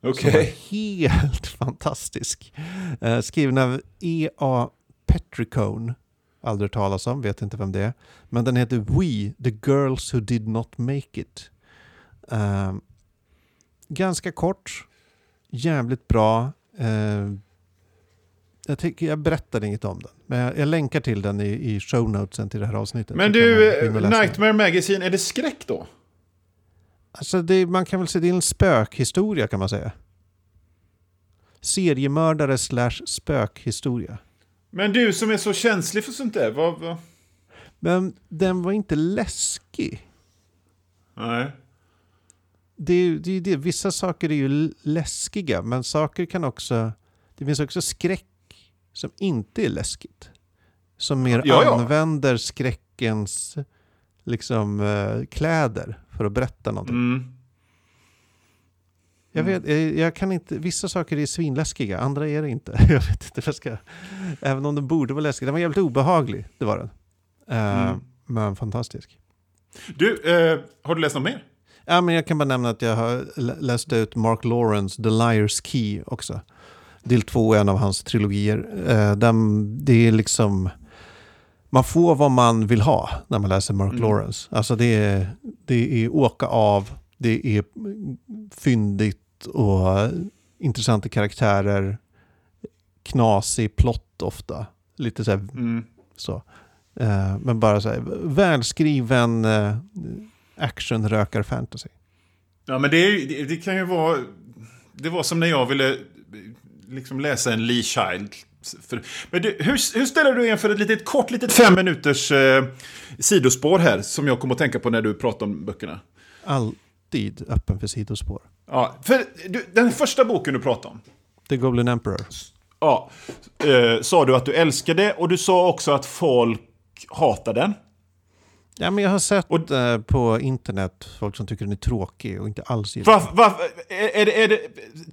nightmaremagazine.com som var helt fantastisk. Eh, skriven av E.A. Petricone. Aldrig talas om, vet inte vem det är. Men den heter We, the girls who did not make it. Eh, ganska kort, jävligt bra. Eh, jag, tycker, jag berättade inget om den, men jag, jag länkar till den i, i show notesen till det här avsnittet. Men du, eh. Nightmare Magazine, är det skräck då? Alltså det, man kan väl säga det är en spökhistoria kan man säga. Seriemördare slash spökhistoria. Men du som är så känslig för sånt där, vad... vad? Men den var inte läskig. Nej. Det, det, är det. Vissa saker är ju läskiga, men saker kan också... Det finns också skräck som inte är läskigt. Som mer Ja, ja. använder skräckens liksom, eh, kläder för att berätta någonting. Mm. Jag, Mm. vet, jag, jag kan inte, vissa saker är svinläskiga, andra är det inte. Jag vet inte vad jag ska... Även om den borde vara läskig. Den var jävligt obehaglig, det var den. Mm. Men fantastisk. Du, eh, har du läst något mer? Ja, men jag kan bara nämna att jag har lä- läst ut Mark Lawrence, The Liar's Key också. Del två är en av hans trilogier. Eh, den, det är liksom... Man får vad man vill ha när man läser Mark Mm. Lawrence. Alltså det är, det är åka av, det är fyndigt och intressanta karaktärer. Knasig plott ofta. Lite så här Mm. så. Eh, men bara så här, välskriven eh, action fantasy. Ja, men det, det, det kan ju vara... Det var som när jag ville eh, liksom läsa en Lee Child. För, men du, hur, hur ställer du in för ett litet kort, litet fem minuters eh, sidospår här som jag kommer att tänka på när du pratar om böckerna? Alltid öppen för sidospår. Ja, för du, den första boken du pratade om, The Goblin Emperor. ja, eh, sa du att du älskade och du sa också att folk hatar den. Ja, men jag har sett Och- eh, på internet folk som tycker den är tråkig och inte alls gillar Varför, varför, är, är är det,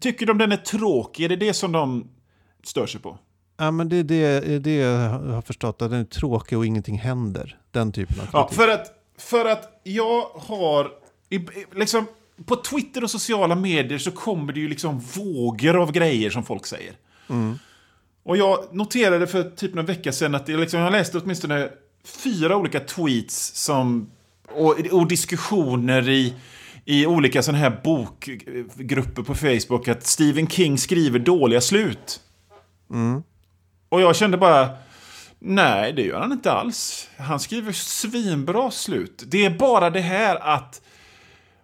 tycker de den är tråkig? Är det det som de stör sig på? Ja, men det är det, det jag har förstått, att den är tråkig och ingenting händer. Den typen av Ja, kritik. för att, för att jag har... Liksom, på Twitter och sociala medier så kommer det ju liksom vågor av grejer som folk säger. Och jag noterade för typ en vecka sedan att det liksom, jag läste åtminstone fyra olika tweets som, och, och diskussioner i, i olika sådana här bokgrupper på Facebook att Stephen King skriver dåliga slut. Och jag kände bara, nej det gör han inte alls. Han skriver svinbra slut. Det är bara det här att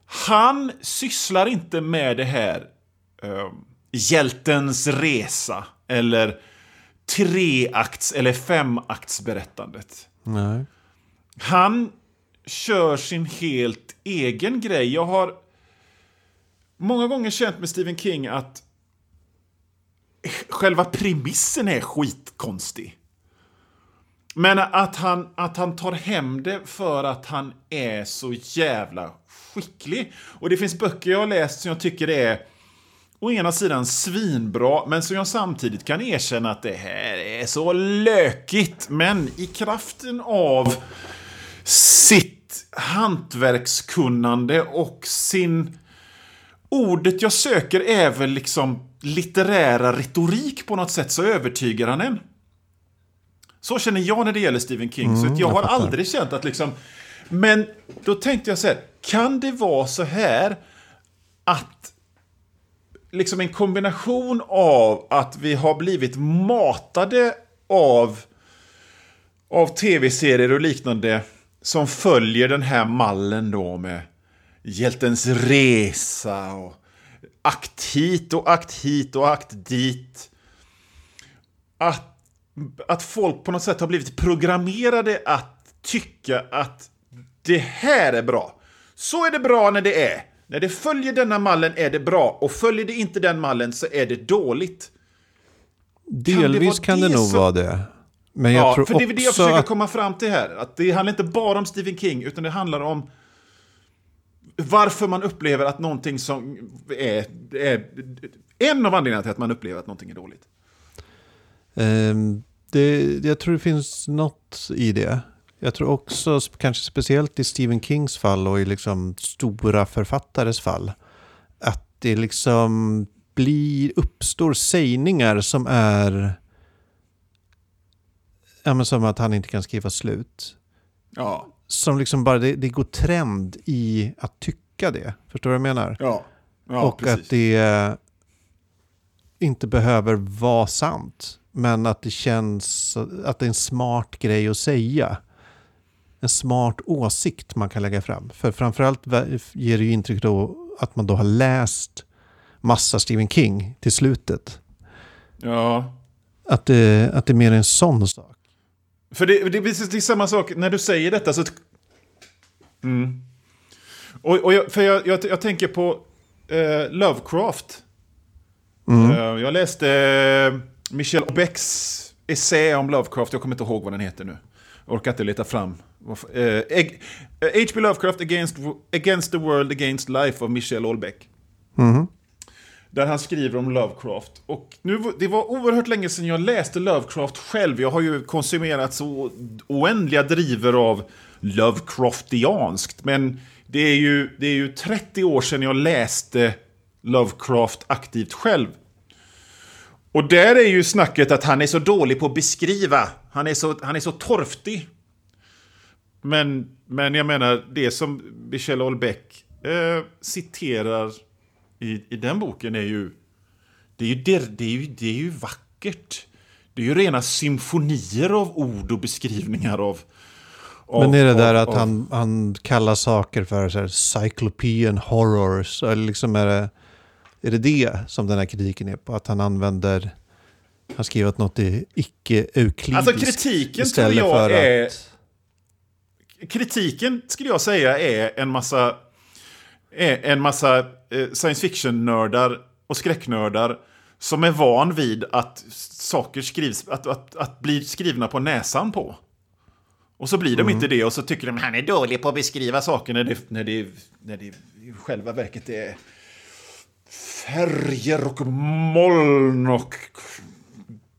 han sysslar inte med det här eh, hjältens resa eller treakts eller femaktsberättandet. Nej. Han kör sin helt egen grej. Jag har många gånger känt med Stephen King att själva premissen är skitkonstig. Men att han, att han tar hem det för att han är så jävla skicklig. Och det finns böcker jag har läst som jag tycker är å ena sidan svinbra, men som jag samtidigt kan erkänna att det här är så lökigt. Men i kraften av sitt hantverkskunnande och sin... Ordet jag söker är väl liksom litterära retorik på något sätt, så övertygar han en. Så känner jag när det gäller Stephen King. så att jag, jag har fattar. aldrig känt att liksom... Men då tänkte jag så här, kan det vara så här att liksom en kombination av att vi har blivit matade av, av tv-serier och liknande som följer den här mallen då med hjältens resa och akt hit och akt hit och akt dit. Att, att folk på något sätt har blivit programmerade att tycka att det här är bra. Så är det bra när det är. När det följer denna mallen är det bra och följer det inte den mallen så är det dåligt. Delvis kan det, det nog som- vara det. Men jag ja, tror för det är det jag försöker att... komma fram till här. Att det handlar inte bara om Stephen King, utan det handlar om varför man upplever att någonting som är, är... En av anledningarna till att man upplever att någonting är dåligt. Ehm, det, jag tror det finns något i det. Jag tror också, kanske speciellt i Stephen Kings fall och i liksom stora författares fall, att det liksom blir, uppstår sägningar som är ja, men som att han inte kan skriva slut. Ja. Som liksom bara, det, det går trend i att tycka det. Förstår du vad jag menar? Ja. ja och precis. att det inte behöver vara sant. Men att det känns att det är en smart grej att säga. En smart åsikt man kan lägga fram. För framförallt ger det ju intryck då att man då har läst massa Stephen King till slutet. Ja. Att det, att det är mer en sån sak. För det, det, det är samma sak när du säger detta. Så mm. och, och jag, för jag, jag, jag tänker på eh, Lovecraft. Mm. Uh, jag läste uh, Michel Becks essä om Lovecraft. Jag kommer inte ihåg vad den heter nu. Jag orkar inte leta fram. H.P. Lovecraft against, against the World Against Life av Michel Olbeck. Mm. Där han skriver om Lovecraft. Och nu, det var oerhört länge sedan jag läste Lovecraft själv. Jag har ju konsumerat så oändliga driver av Lovecraftianskt. Men det är ju, det är ju 30 år sedan jag läste Lovecraft aktivt själv. Och där är ju snacket att han är så dålig på att beskriva. Han är så, han är så torftig. Men, men jag menar, det som Michel Olbeck eh, citerar i, i den boken är ju... Det är ju, det, det, är ju, det är ju vackert. Det är ju rena symfonier av ord och beskrivningar av... av Men är det där att av, han, han kallar saker för så här, cyclopean horrors? Eller liksom är det, är det det som den här kritiken är på? Att han använder... Han skriver att något är icke-euklidiskt. Alltså kritiken tror jag är... Att... Kritiken skulle jag säga är en massa... Är en massa science fiction-nördar och skräcknördar som är van vid att saker skrivs, att, att, att bli skrivna på näsan på. Och så blir de mm. inte det och så tycker de att han är dålig på att beskriva saker när det, när det, när det i själva verket är färger och moln och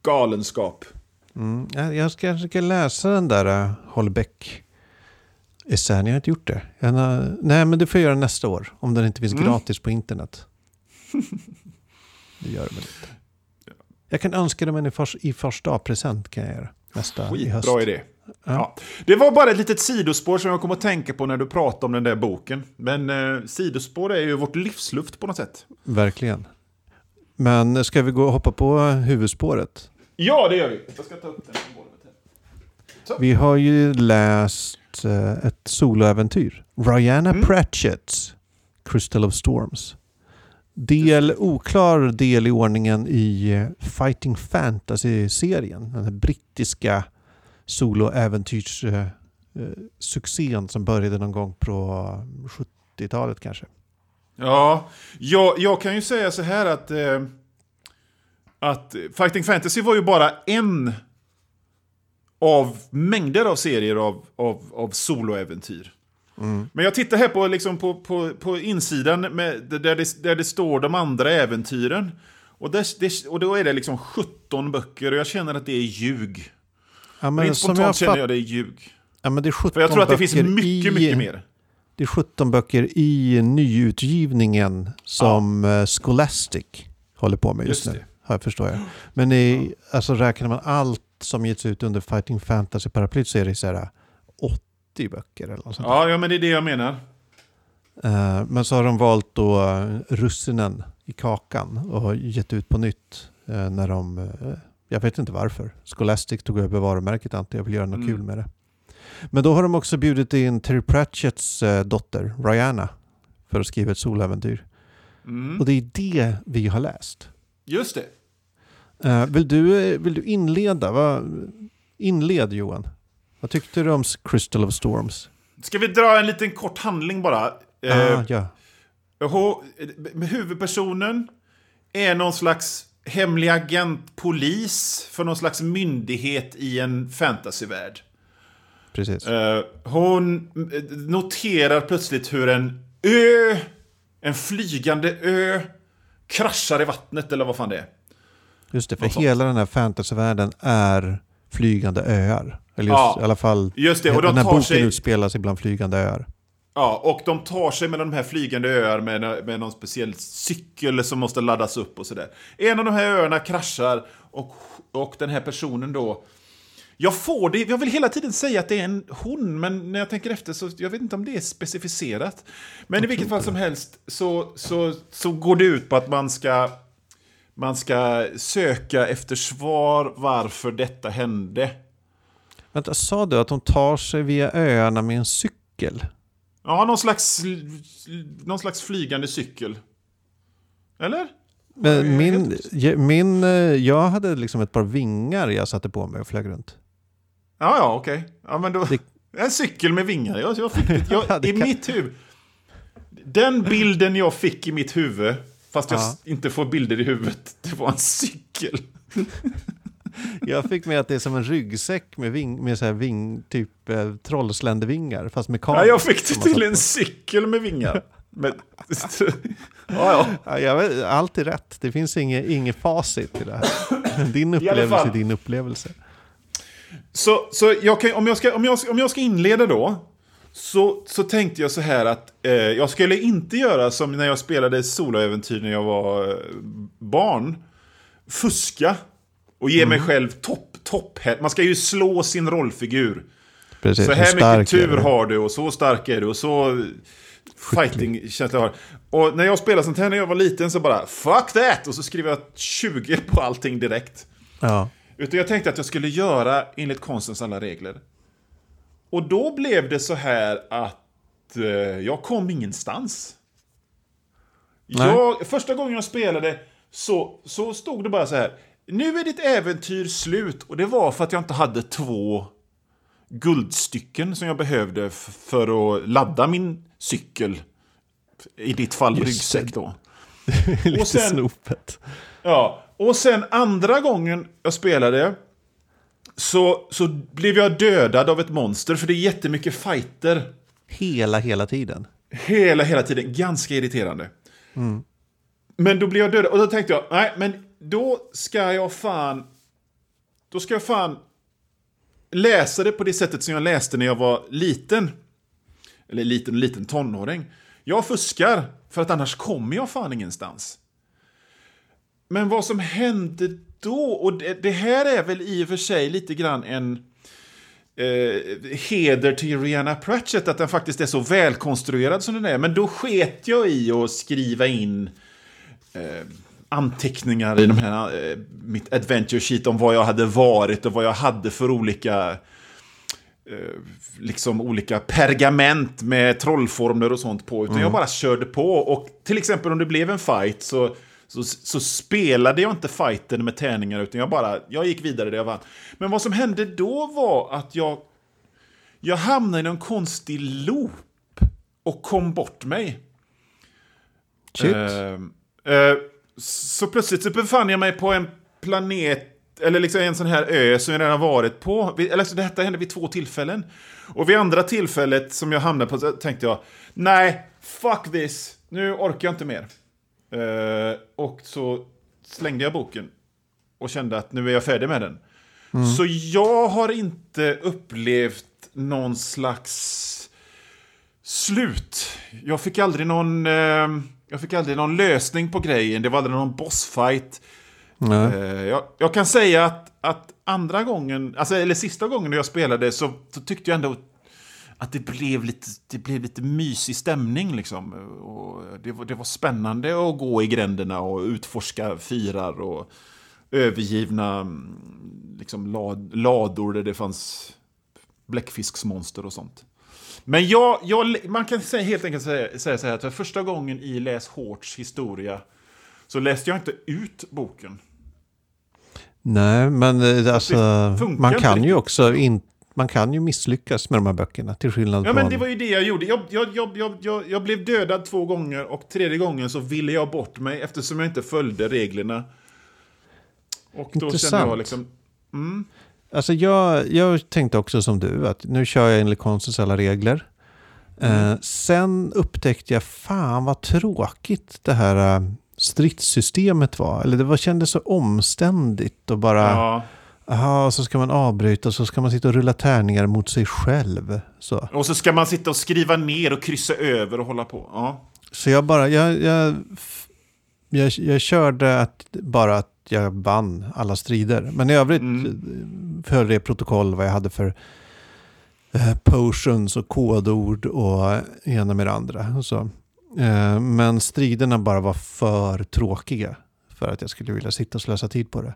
galenskap. Mm. Jag ska kanske läsa den där uh, Holbeck Essän, jag har inte gjort det. Har, nej, men det får jag göra nästa år. Om den inte finns mm. gratis på internet. det gör det väl inte. Jag kan önska dem en i, fars, i första present kan jag göra. Nästa Skitbra i höst. idé. Ja. ja. Det var bara ett litet sidospår som jag kom att tänka på när du pratade om den där boken. Men eh, sidospår är ju vårt livsluft på något sätt. Verkligen. Men ska vi gå och hoppa på huvudspåret? Ja, det gör vi. Jag ska ta upp den Vi har ju läst Eh, ett, soloäventyr. Rihanna mm. Pratchetts Crystal of Storms. Del, oklar del i ordningen i eh, Fighting Fantasy-serien. Den här brittiska soloäventyrssuccén eh, som började någon gång på 70-talet kanske. Ja, jag, jag kan ju säga så här att, eh, att Fighting Fantasy var ju bara en av mängder av serier av, av, av soloäventyr. Mm. Men jag tittar här på, liksom på, på, på insidan med, där, det, där det står de andra äventyren. Och, där, det, och då är det liksom 17 böcker och jag känner att det är ljug. Ja, men Rent spontant jag känner jag det är ljug. Ja, men det är 17 För jag tror att det finns mycket, i, mycket mer. Det är 17 böcker i nyutgivningen som ja. Eh, Scholastic håller på med just, just nu. Här förstår jag. Men i, alltså räknar man allt som getts ut under Fighting Fantasy-paraplyt så är det så här 80 böcker eller något sånt ja, ja, men det är det jag menar. Uh, men så har de valt då uh, russinen i kakan och gett ut på nytt uh, när de, uh, jag vet inte varför. Scholastic tog över varumärket antar jag vill göra något mm. kul med det. Men då har de också bjudit in Terry Pratchetts dotter Rihanna för att skriva ett soläventyr. Mm. Och det är det vi har läst. Just det. Uh, vill, du, vill du inleda? Va? Inled Johan. Vad tyckte du om Crystal of Storms? Ska vi dra en liten kort handling bara? Uh, ja. Huvudpersonen är någon slags hemlig agent, polis för någon slags myndighet i en fantasyvärld. Precis. Hon noterar plötsligt hur en Ö, en flygande ö, kraschar i vattnet eller vad fan det är. Just det, för Något sånt. hela den här fantasyvärlden är flygande öar. Eller just, Ja, i alla fall, just det, och de den här tar boken sig- utspelar bland flygande öar. Ja, och de tar sig mellan de här flygande öar med, med någon speciell cykel som måste laddas upp och sådär. En av de här öarna kraschar och, och den här personen då... Jag får det, jag vill hela tiden säga att det är en hon, men när jag tänker efter så jag vet inte om det är specificerat. Men i vilket fall som helst så, så, så går det ut på att man ska, man ska söka efter svar varför detta hände. Vänta, sa du att de tar sig via öarna med en cykel? Ja, någon slags, någon slags flygande cykel. Eller? Men min, min, eh, jag hade liksom ett par vingar jag satte på mig och flög runt. Ja, ja, okej. Ja, men då... Det- En cykel med vingar. Jag, jag fick, Ja, jag, I mitt huvud... Den bilden jag fick i mitt huvud, fast jag Ja. inte får bilder i huvudet, det var en cykel. Jag fick med att det är som en ryggsäck med, ving, med så här ving, typ eh, trollsländervingar, fast mekaniskt. Ja, jag fick det till en cykel med vingar. Men, ja, ja. Ja, jag vet, allt är rätt. Det finns inget, inget facit i det här. Din upplevelse är din upplevelse. Så, så jag kan, om, jag ska, om, jag, om jag ska inleda då, så, så tänkte jag så här att eh, jag skulle inte göra som när jag spelade soloäventyr när jag var eh, barn. Fuska och ge mig själv topp, topp. Man ska ju slå sin rollfigur. Precis, Så här mycket tur har du och så stark är du och så fighting-känsla har Och när jag spelade sånt här när jag var liten så bara fuck that! Och så skrev jag 20 på allting direkt. Ja. Utan jag tänkte att jag skulle göra enligt konstens alla regler. Och då blev det så här att eh, jag kom ingenstans. Jag, första gången jag spelade så, så stod det bara så här. Nu är ditt äventyr slut. Och det var för att jag inte hade två guldstycken som jag behövde för att ladda min cykel. I ditt fall Just ryggsäck det. då. Lite sen- snopet. Ja, och sen andra gången jag spelade så, så blev jag dödad av ett monster, för det är jättemycket fighter Hela, hela tiden. hela, hela tiden. Ganska irriterande. Men då blev jag dödad, och då tänkte jag, nej, men då ska jag fan... Då ska jag fan läsa det på det sättet som jag läste när jag var liten. Eller liten och liten tonåring. Jag fuskar, för att annars kommer jag fan ingenstans. Men vad som hände då, och det, det här är väl i och för sig lite grann en eh, heder till Rihanna Pratchett att den faktiskt är så välkonstruerad som den är. Men då sket jag i att skriva in eh, anteckningar i de här, eh, mitt adventure sheet om vad jag hade varit och vad jag hade för olika eh, liksom olika pergament med trollformler och sånt på. Utan jag bara körde på. Och till exempel om det blev en fight så, så, så spelade jag inte fighten med tärningar utan jag bara jag gick vidare där jag vann. Men vad som hände då var att jag, jag hamnade i någon konstig loop och kom bort mig. Shit. Eh, eh, så plötsligt så befann jag mig på en planet, eller liksom en sån här ö som jag redan varit på. Eller alltså, detta hände vid två tillfällen. Och vid andra tillfället som jag hamnade på så tänkte jag, nej, fuck this, nu orkar jag inte mer. Eh, och så slängde jag boken och kände att nu är jag färdig med den. Så jag har inte upplevt någon slags slut. Jag fick aldrig någon, eh, jag fick aldrig någon lösning på grejen. Det var aldrig någon bossfight. Nej. Eh, jag, jag kan säga att, att andra gången, alltså, eller sista gången jag spelade så, så tyckte jag ändå att det blev lite, det blev lite mysig stämning. Liksom. Och det, var, det var spännande att gå i gränderna och utforska fyrar och övergivna mm, liksom, lad, lador där det fanns bläckfisksmonster och sånt. Men jag, jag, man kan säga, helt enkelt säga, säga så här att för första gången i Läs Hårts historia så läste jag inte ut boken. Nej, men eh, alltså, man inte kan ju också in, man kan ju misslyckas med de här böckerna, till skillnad Ja, från... men det var ju det jag gjorde. Jag, jag, jag, jag, jag, blev dödad två gånger och tredje gången så ville jag bort mig eftersom jag inte följde reglerna. Och då kände Intressant. jag liksom... Alltså jag, jag tänkte också som du, att nu kör jag enligt konstens alla regler. Eh, sen upptäckte jag, fan vad tråkigt det här eh, stridssystemet var. Eller det var, kändes så omständigt och bara... Ja. Aha, så ska man avbryta så ska man sitta och rulla tärningar mot sig själv. Så, Och så ska man sitta och skriva ner och kryssa över och hålla på. Ja. så jag bara, jag, jag, jag, jag körde att, bara att jag vann alla strider. Men i övrigt Mm. följde jag protokoll vad jag hade för eh, potions och kodord och ena med det andra. Så. Eh, men striderna bara var för tråkiga för att jag skulle vilja sitta och slösa tid på det.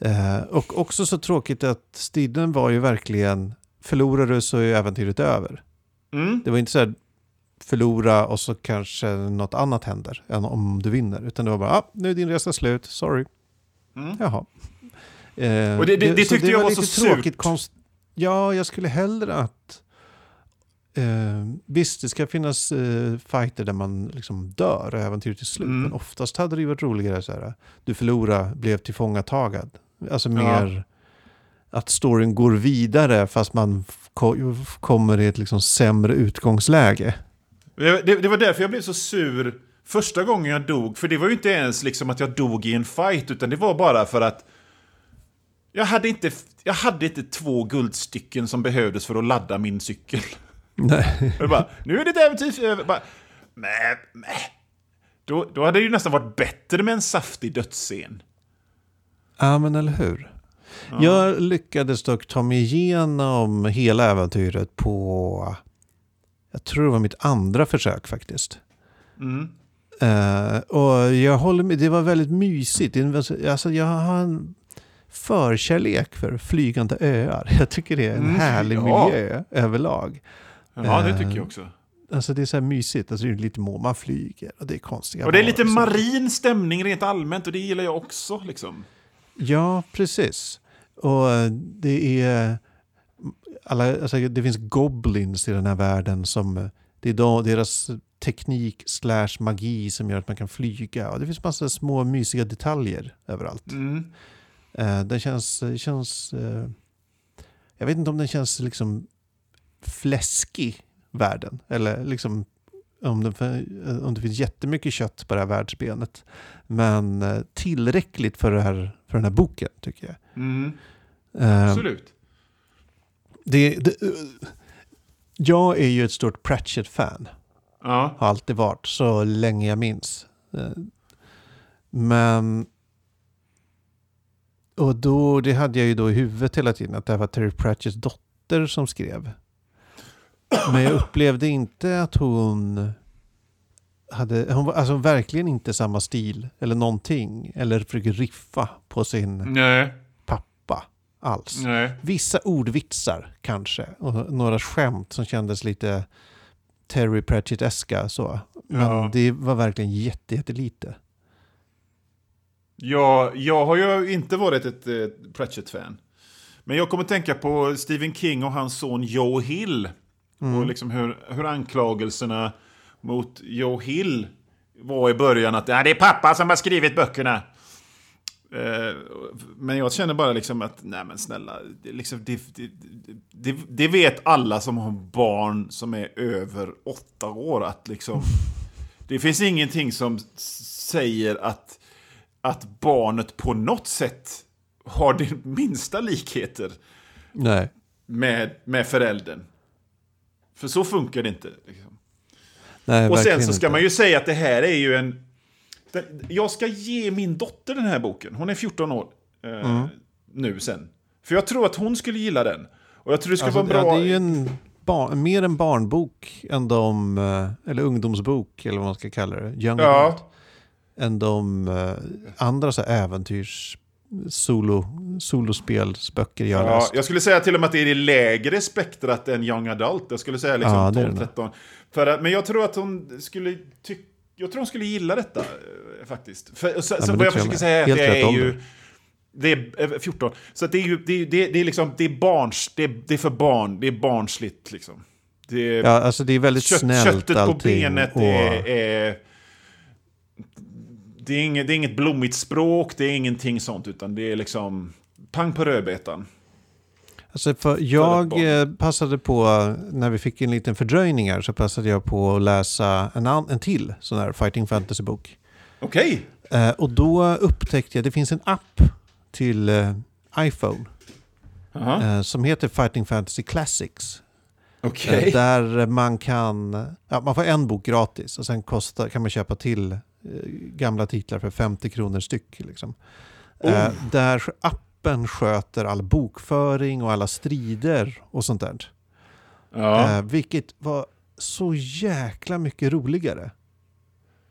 Eh, och också så tråkigt att striden var ju verkligen förlorar du så är äventyret över. Mm. Det var inte så här förlora och så kanske något annat händer än om du vinner. Utan det var bara, ah, nu är din resa slut, sorry. Mm. Jaha. Eh, Och det- det- det så tyckte jag var lite så tråkigt surt. Konst... Ja, jag skulle hellre att... Eh, visst, det ska finnas eh, fighter där man liksom dör och äventyret är slut. Mm. Men oftast hade det ju varit roligare så här. Du förlorar, blev tillfångatagad. Alltså Ja. mer att storyn går vidare fast man kommer i ett liksom sämre utgångsläge. Det, det, det var därför jag blev så sur första gången jag dog. För det var ju inte ens liksom att jag dog i en fight, utan det var bara för att jag hade inte, jag hade inte två guldstycken som behövdes för att ladda min cykel. Nej. Det bara, nu är äventyr över. Bara, mäh, mäh. Då, då hade det ju nästan varit bättre med en saftig dödsscen. Ja, men eller hur? Jag lyckades dock ta mig igenom hela äventyret på, jag tror det var mitt andra försök faktiskt. Mm. Eh, och jag håller med, det var väldigt mysigt. Alltså, jag har en förkärlek för flygande öar. Jag tycker det är en Mm, härlig ja. miljö överlag. Ja, det Eh, tycker jag också. Alltså det är så här mysigt, alltså det är lite må, man flyger och det är konstiga Och det är lite marin stämning rent allmänt och det gillar jag också. Liksom. Ja, precis. Och eh, det är... Alla, alltså det finns goblins i den här världen som... eh, Det är deras teknik slash magi som gör att man kan flyga. Och det finns massa små mysiga detaljer överallt. Mm. Eh, den känns... känns jag vet inte om den känns liksom fläskig, världen. Eller liksom om det, om det finns jättemycket kött på det här världsbenet. Men eh, tillräckligt för, det här, för den här boken, tycker jag. Mm. Eh, Absolut. det, det, eh, jag är ju ett stort Pratchett-fan. Ja. Har alltid varit, så länge jag minns. Men... Och då, det hade jag ju då i huvudet hela tiden, att det var Terry Pratchetts dotter som skrev. Men jag upplevde inte att hon hade, hon var alltså verkligen inte samma stil eller någonting. Eller försöker riffa på sin Nej. pappa alls. Nej. Vissa ordvitsar kanske. Och några skämt som kändes lite Terry Pratchett-eska så. Men Ja. det var verkligen jätte, jättelite. Jag, jag har ju inte varit ett eh, Pratchett-fan. Men jag kommer tänka på Stephen King och hans son Joe Hill. Och liksom hur, hur anklagelserna mot Joe Hill var i början att det är pappa som har skrivit böckerna. Eh, men jag känner bara liksom att, nej men snälla, det, liksom, det, det, det, det vet alla som har barn som är över åtta år att liksom, det finns ingenting som säger att, att barnet på något sätt har de minsta likheter Nej. med, med föräldern. För så funkar det inte. Liksom. Nej Och sen så ska inte. man ju säga att det här är ju en... Jag ska ge min dotter den här boken. Hon är 14 år eh, Mm. nu sen. För jag tror att hon skulle gilla den. Och jag tror det ska Alltså, vara bra... ja, det är ju en barn, mer en barnbok än de, eh, eller ungdomsbok eller vad man ska kalla det, young Ja. adult, än de eh, andra så äventyrs solo, solospelsböcker jag Ja, läst. jag skulle säga till och med att det är det lägre spektrat än young adult. Jag skulle säga liksom Ja, det är det 12-13. För att- Men jag tror att hon skulle tycka... Jag tror hon skulle gilla detta eh, faktiskt. För, så, Ja, så vad jag försöker säga är att det är ju... Det är eh, 14. Så det är ju det är, det är, liksom, det är barns, det är, det är för barn, det är barnsligt liksom. Det är, Ja, alltså det är väldigt kött, snällt köttet på allting. benet och, är... är det, är inget, det är inget blommigt språk, det är ingenting sånt, utan det är liksom pang på rödbetan. Alltså för jag eh, passade på, när vi fick en liten fördröjning här, så passade jag på att läsa en, an, en till sån här fighting fantasy-bok. Okej. Eh, och då upptäckte jag, det finns en app till eh, iPhone Jaha. eh, som heter Fighting Fantasy Classics. Okej. Eh, Där man kan, ja, man får en bok gratis och sen kostar, kan man köpa till eh, gamla titlar för 50 kronor styck. Liksom. Oh. där appen sköter all bokföring och alla strider och sånt där. Ja. Eh, vilket var så jäkla mycket roligare.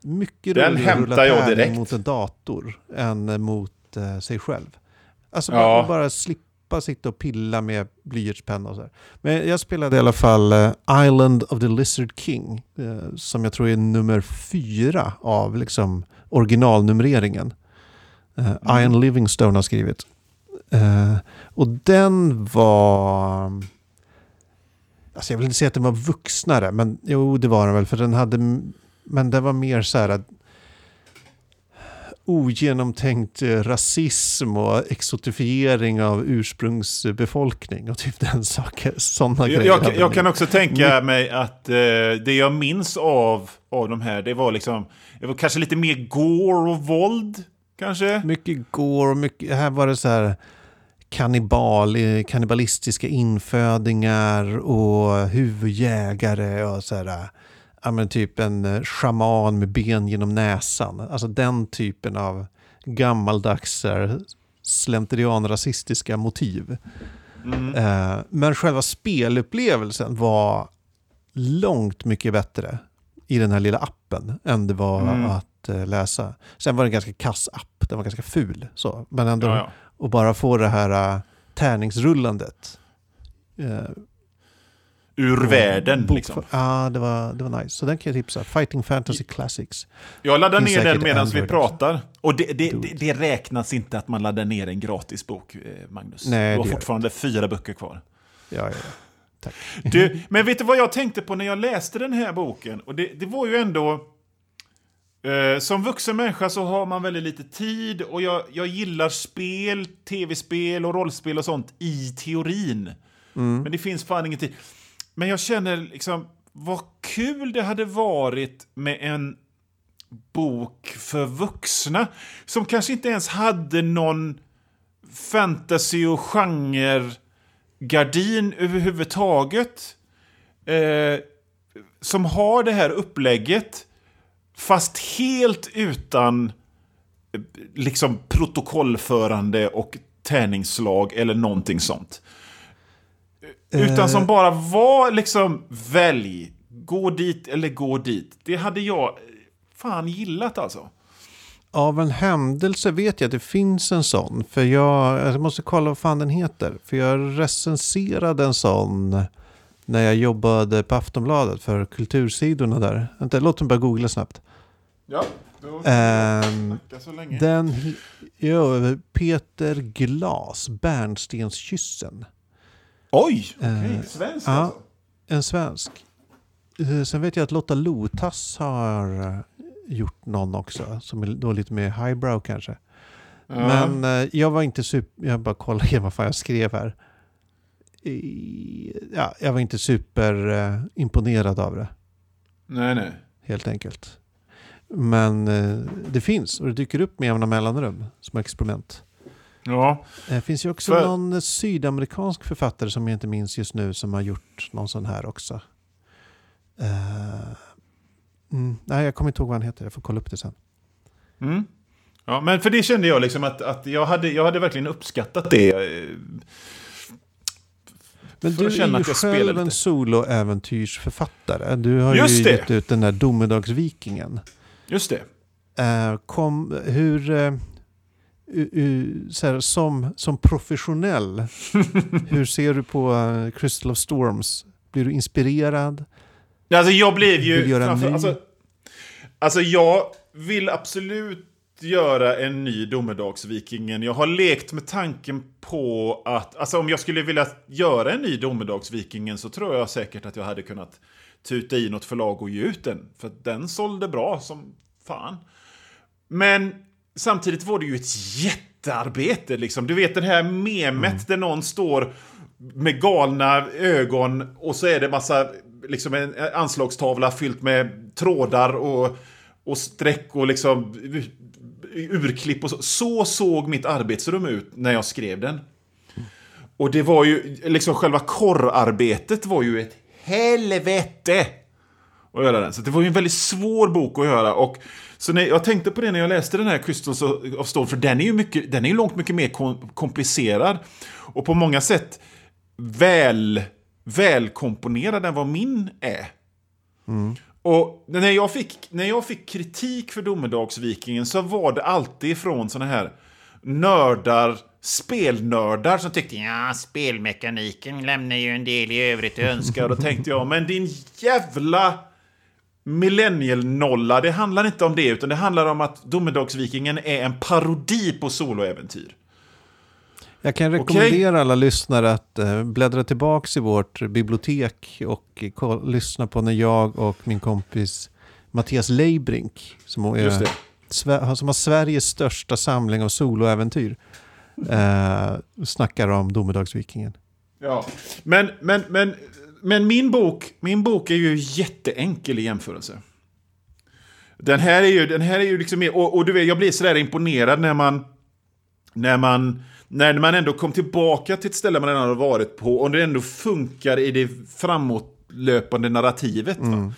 Mycket Den roligare att rulla jag direkt. mot en dator än mot eh, sig själv. Alltså Ja. bara, bara slippa sitta och pilla med blyertspenna och så här. Men jag spelade i alla fall eh, Island of the Lizard King, eh, som jag tror är nummer fyra av liksom, originalnumreringen. Mm. Ian Livingstone har skrivit. Eh, och den var... Alltså jag vill inte säga att den var vuxnare, men jo det var den väl. För den hade... Men den var mer så här... Ogenomtänkt eh, rasism och exotifiering av ursprungsbefolkning och typ den saken. Sådana Jag, grejer. jag, jag kan också tänka mig att eh, det jag minns av, av de här, det var liksom, det var kanske lite mer gore och våld, kanske? Mycket går och mycket, här var det så här kannibal, eh, kannibalistiska infödingar och huvudjägare och så här, ja men typ en eh, shaman med ben genom näsan. Alltså den typen av gammaldags slentrianrasistiska motiv. Mm. Eh, men själva spelupplevelsen var långt mycket bättre i den här lilla appen än det var Mm. att eh, läsa. Sen var det en ganska kass app, den var ganska ful. Så. Men ändå, Ja, ja. Och bara få det här uh, tärningsrullandet. eh, Ur och världen, liksom. Ja, det var, det var nice. Så den kan jag tipsa. Fighting Fantasy Classics. Jag laddar ner den medan vi pratar. Och det, det, det, det räknas inte att man laddar ner en gratis bok, eh, Magnus. Nej, du har fortfarande fyra böcker kvar. Ja, ja, ja. Tack. Du, men vet du vad jag tänkte på när jag läste den här boken? Och det, det var ju ändå... Eh, som vuxen människa så har man väldigt lite tid och jag, jag gillar spel, tv-spel och rollspel och sånt i teorin. Mm. Men det finns fan ingen tid. Men jag känner liksom, vad kul det hade varit med en bok för vuxna som kanske inte ens hade någon fantasy och genre gardin överhuvudtaget. Eh, som har det här upplägget fast helt utan liksom protokollförande och tärningsslag eller någonting sånt. Utan Eh. som bara var liksom välj, gå dit eller gå dit. Det hade jag fan gillat alltså. Av en händelse vet jag att det finns en sån. För jag, jag måste kolla vad fan den heter. För jag recenserade en sån när jag jobbade på Aftonbladet för kultursidorna där. Vänta, låt mig bara googla snabbt. Ja, då Ehm, så länge. den, ja, Peter Glas, Bärnstenskyssen. Oj, okej. Eh, Svenskt ja. alltså. En svensk. Eh, Sen vet jag att Lotta Lotas har eh, gjort någon också. Som är då lite mer highbrow kanske. Ja. Men eh, jag var inte super... Jag bara kollar igen vad fan jag skrev här. I, ja, jag var inte super eh, imponerad av det, Nej, nej. helt enkelt. Men eh, det finns och det dyker upp med jämna mellanrum som experiment. Ja, Det finns ju också För- någon sydamerikansk författare som jag inte minns just nu som har gjort någon sån här också. Eh, mm, nej, jag kommer inte ihåg vad han heter. Jag får kolla upp det sen. Mm. Ja, men för det kände jag liksom att, att jag, hade, jag hade verkligen uppskattat det. eh, Men För du är ju själv en soloäventyrsförfattare. Du har Just ju det. gett ut den där Domedagsvikingen. Just det. Eh, kom, hur, eh, u- u- så här, som, som professionell, hur ser du på eh, Crystal of Storms? Blir du inspirerad? Alltså jag blev Vill ju... göra en framför, alltså, alltså jag vill absolut göra en ny Domedagsvikingen. Jag har lekt med tanken på att... Alltså om jag skulle vilja göra en ny Domedagsvikingen så tror jag säkert att jag hade kunnat tuta i något förlag och ge ut den. För den sålde bra som fan. Men samtidigt var det ju ett jättearbete. Liksom. Du vet det här memet där någon står med galna ögon och så är det massa, liksom en anslagstavla fyllt med trådar och, och streck och liksom urklipp och så. Så såg mitt arbetsrum ut när jag skrev den. Och det var ju, liksom själva korrarbetet var ju ett helvete att göra den. Så det var ju en väldigt svår bok att göra. Och, så när, jag tänkte på det när jag läste den här Crystals of Stone, för den är ju, mycket, den är ju långt mycket mer komplicerad. Och på många sätt väl, välkomponerad än vad min är. Mm. Och när jag, fick, när jag fick kritik för Domedagsvikingen så var det alltid från såna här nördar, spelnördar som tyckte ja, spelmekaniken lämnar ju en del i övrigt att önska. Och då tänkte jag, men din jävla millennial-nolla, det handlar inte om det, utan det handlar om att Domedagsvikingen är en parodi på soloäventyr. Jag kan rekommendera okay. alla lyssnare att eh, bläddra tillbaka i vårt bibliotek och lyssna på när jag och min kompis Mattias Leibrink, som, är, som har Sveriges största samling av soloäventyr, eh, snackar om Domedagsvikingen. Ja, men, men, men, men min, bok, min bok är ju jätteenkel i jämförelse. Den här är ju, den här är ju liksom mer, och, och du vet, jag blir sådär imponerad när man, när man när man ändå kom tillbaka till ett ställe man redan hade varit på och det ändå funkar i det framåtlöpande narrativet. Mm.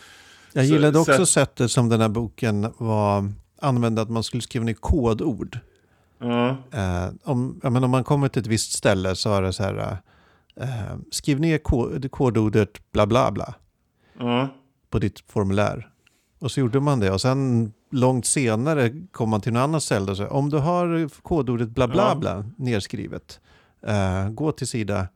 Jag gillade så, också så, sättet som den här boken var använde att man skulle skriva ner kodord. Uh. Eh, om, men om man kommer till ett visst ställe så är det så här, eh, skriv ner kod, kodordet bla bla bla uh. på ditt formulär. Och så gjorde man det och sen långt senare kom man till något annat ställe och sa om du har kodordet bla bla bla nedskrivet, eh, gå till sida.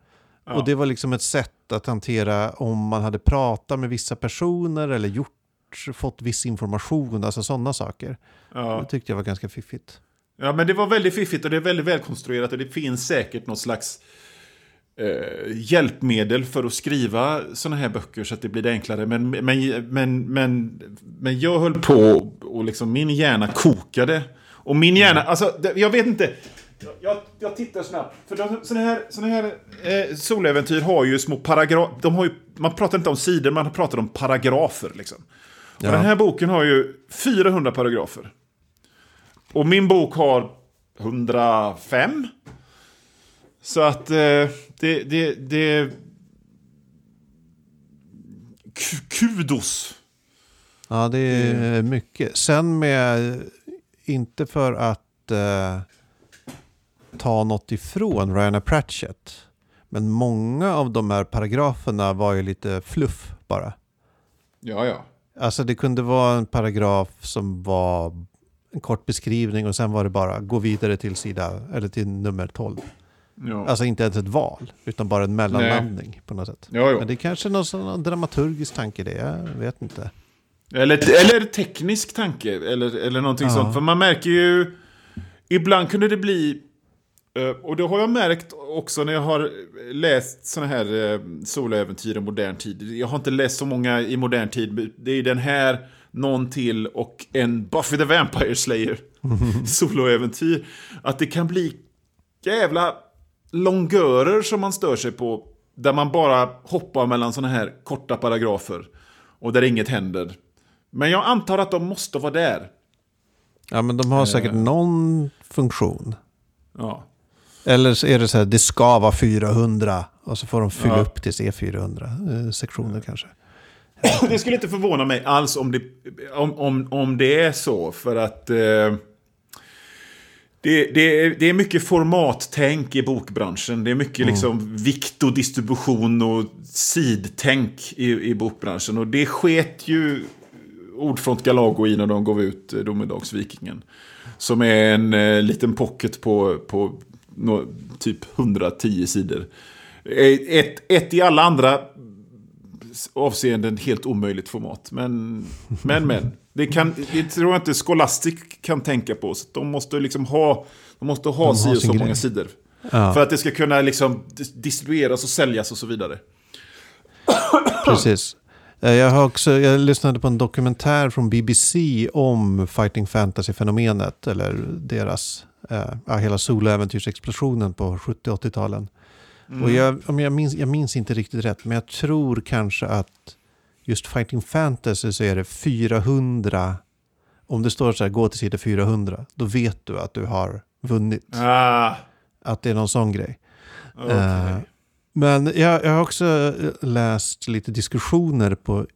Ja. Och det var liksom ett sätt att hantera om man hade pratat med vissa personer eller gjort, fått viss information, alltså sådana saker. Ja. Det tyckte jag var ganska fiffigt. Ja, men det var väldigt fiffigt och det är väldigt välkonstruerat och det finns säkert något slags eh, hjälpmedel för att skriva sådana här böcker så att det blir det enklare. Men, men, men, men, men jag höll på och liksom min hjärna kokade. Och min hjärna, mm. alltså jag vet inte. Jag, jag tittar snabbt. För sådana här, såna här eh, soläventyr har ju små paragrafer. Man pratar inte om sidor, man pratar om paragrafer. Liksom. Ja. Och den här boken har ju 400 paragrafer. Och min bok har 105. Så att eh, det, det, det... Kudos. Ja, det är mycket. Sen med, inte för att eh, ta något ifrån Ryan Pratchett. Men många av de här paragraferna var ju lite fluff bara. Ja, ja. Alltså det kunde vara en paragraf som var en kort beskrivning och sen var det bara gå vidare till sida eller till nummer 12. Ja. Alltså inte ens ett val, utan bara en mellanlandning Nej. på något sätt. Ja, Men det är kanske någon sån dramaturgisk tanke det, jag vet inte. Eller, eller teknisk tanke, eller, eller någonting ja. sånt. För man märker ju, ibland kunde det bli, eh, och det har jag märkt också när jag har läst sådana här eh, soloäventyr i modern tid. Jag har inte läst så många i modern tid. Det är den här, någon till och en Buffy the Vampire Slayer soloäventyr. Att det kan bli jävla longörer som man stör sig på. Där man bara hoppar mellan sådana här korta paragrafer. Och där inget händer. Men jag antar att de måste vara där. Ja, men de har säkert eh. någon funktion. Ja. Eller så är det så här, det ska vara 400. Och så får de fylla ja. upp till C400 eh, sektioner kanske. det skulle inte förvåna mig alls om det, om, om, om det är så. För att... Eh, det, det, är, det är mycket formattänk i bokbranschen. Det är mycket mm. liksom vikt och distribution och sidtänk i, i bokbranschen. Och det sket ju Ordfront Galago i när de gav ut eh, Domedagsvikingen. Som är en eh, liten pocket på, på no, typ 110 sidor. Eh, ett, ett i alla andra avseenden helt omöjligt format. Men, men, men. Det, kan, det tror jag inte Scholastic kan tänka på. Så de måste liksom ha, de måste ha de si och så grej. många sidor. Ja. För att det ska kunna liksom distribueras och säljas och så vidare. Precis. Eh, jag, har också, jag lyssnade på en dokumentär från BBC om Fighting Fantasy-fenomenet. Eller deras, eh, hela soloäventyrsexplosionen på 70-80-talen. Och jag, om jag, minns, jag minns inte riktigt rätt, men jag tror kanske att just Fighting Fantasy så är det 400. Om det står så här, gå till sida 400, då vet du att du har vunnit. Ah, Att det är någon sån grej. okej. Eh, Men jag, jag har också läst lite diskussioner på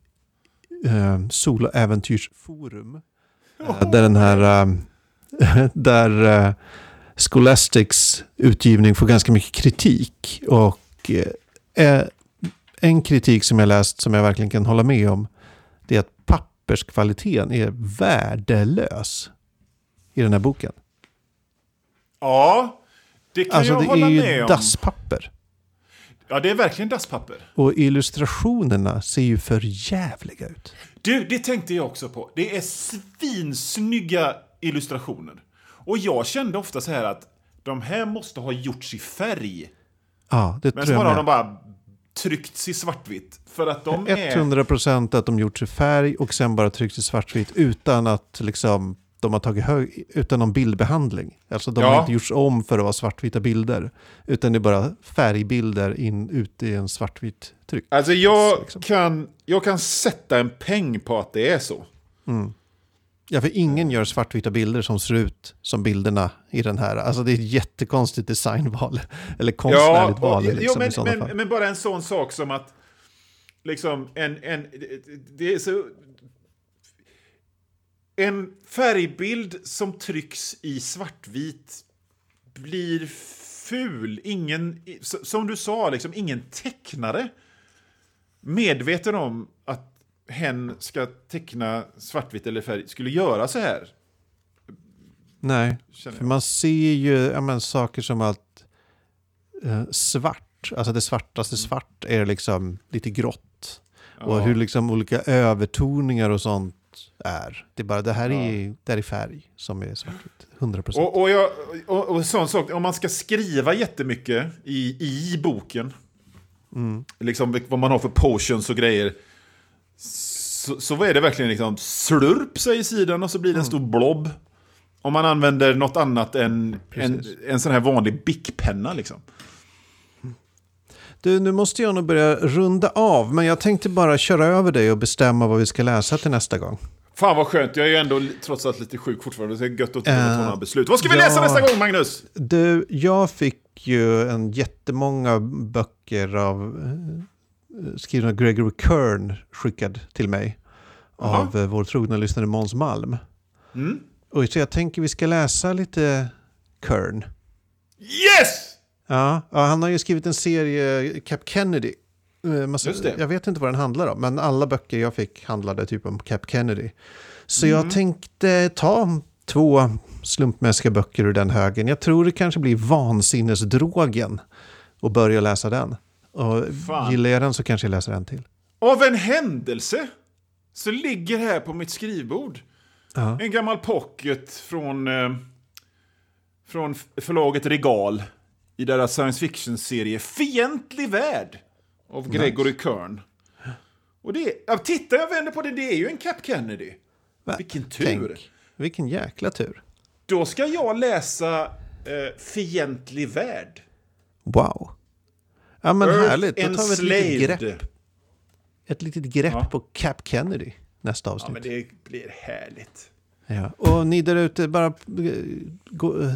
eh, Soloäventyrsforum. Eh, där den här, eh, där Scholastics utgivning får ganska mycket kritik. Och eh, en kritik som jag läst som jag verkligen kan hålla med om, det är att papperskvaliteten är värdelös i den här boken. Ja, det kan Alltså jag det hålla är med ju om. dasspapper. Ja, det är verkligen dasspapper. Och illustrationerna ser ju för jävliga ut. Du, det tänkte jag också på. Det är svinsnygga illustrationer. Och jag kände ofta så här att de här måste ha gjorts i färg. Ja, det Men så tror bara har jag de med. bara tryckts i svartvitt. För att de är... 100% att de gjorts i färg och sen bara tryckts i svartvitt utan att liksom de har tagit hög, utan någon bildbehandling. Alltså de Ja. har inte gjorts om för att vara svartvita bilder. Utan det är bara färgbilder in, ut i en svartvit tryck. Alltså jag Liksom. kan, jag kan sätta en peng på att det är så. Ja, för ingen gör svartvita bilder som ser ut som bilderna i den här. Alltså det är ett jättekonstigt designval. Eller konstnärligt val och- liksom, jo, men, men, fall. men bara en sån sak som att liksom en, en, det är så... En färgbild som trycks i svartvit blir ful. Ingen, som du sa, liksom, ingen tecknare medveten om hen ska teckna svartvitt eller färg skulle göra så här. Nej, För man ser ju ja, men, saker som att eh, svart, alltså det svartaste svart är liksom lite grått. Och Mm. Ja. hur liksom olika övertoningar och sånt är. Det är bara det här är, det här är färg som är svartvitt. 100 procent. Och, och, jag, och, och sån sak, om man ska skriva jättemycket i, i boken, liksom vad man har för potions och grejer, så, så är det verkligen liksom slurp sig i sidan och så blir det en stor blob. Om man använder något annat än en, en sån här vanlig bickpenna liksom. Du, nu måste jag nog börja runda av, men jag tänkte bara köra över dig och bestämma vad vi ska läsa till nästa gång. Fan vad skönt, jag är ju ändå trots allt lite sjuk fortfarande, så det är gött att behöva ta Eh, några beslut. Vad ska vi ja. läsa nästa gång Magnus? Du, jag fick ju en jättemånga böcker av skrivna av Gregory Kern skickad till mig Jaha. av eh, vår trogna lyssnare Måns Malm. Mm. Och så jag tänker vi ska läsa lite Kern. Yes! Ja, ja, han har ju skrivit en serie, Cap Kennedy. Eh, Massa, Just det. Jag vet inte vad den handlar om, men alla böcker jag fick handlade typ om Cap Kennedy. Så Mm. jag tänkte ta två slumpmässiga böcker ur den högen. Jag tror det kanske blir Vansinnesdrogen och börja läsa den. Och Fan. gillar jag den så kanske jag läser en till. Av en händelse så ligger här på mitt skrivbord Ja. en gammal pocket från, eh, från förlaget Regal i deras science fiction-serie Fientlig värld av Gregory Kern. Och det är, ja, titta jag vänder på det, det är ju en Cap Kennedy. Va? Vilken tur. Tänk, vilken jäkla tur. Då ska jag läsa eh, Fientlig värld. Wow. Ja men Earth härligt, då tar vi ett litet grepp, ett litet grepp Ja. på Cap Kennedy nästa Ja, avsnitt. men det blir härligt. Ja, och ni där ute, bara eh, gå, eh,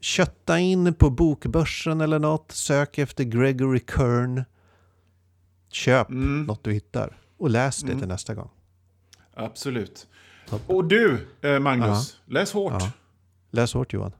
kötta in på bokbörsen eller något. Sök efter Gregory Kern. Köp Mm. något du hittar och läs det till nästa gång. Absolut. Toppen. Och du, eh, Magnus, läs hårt. Ja. Läs hårt Johan.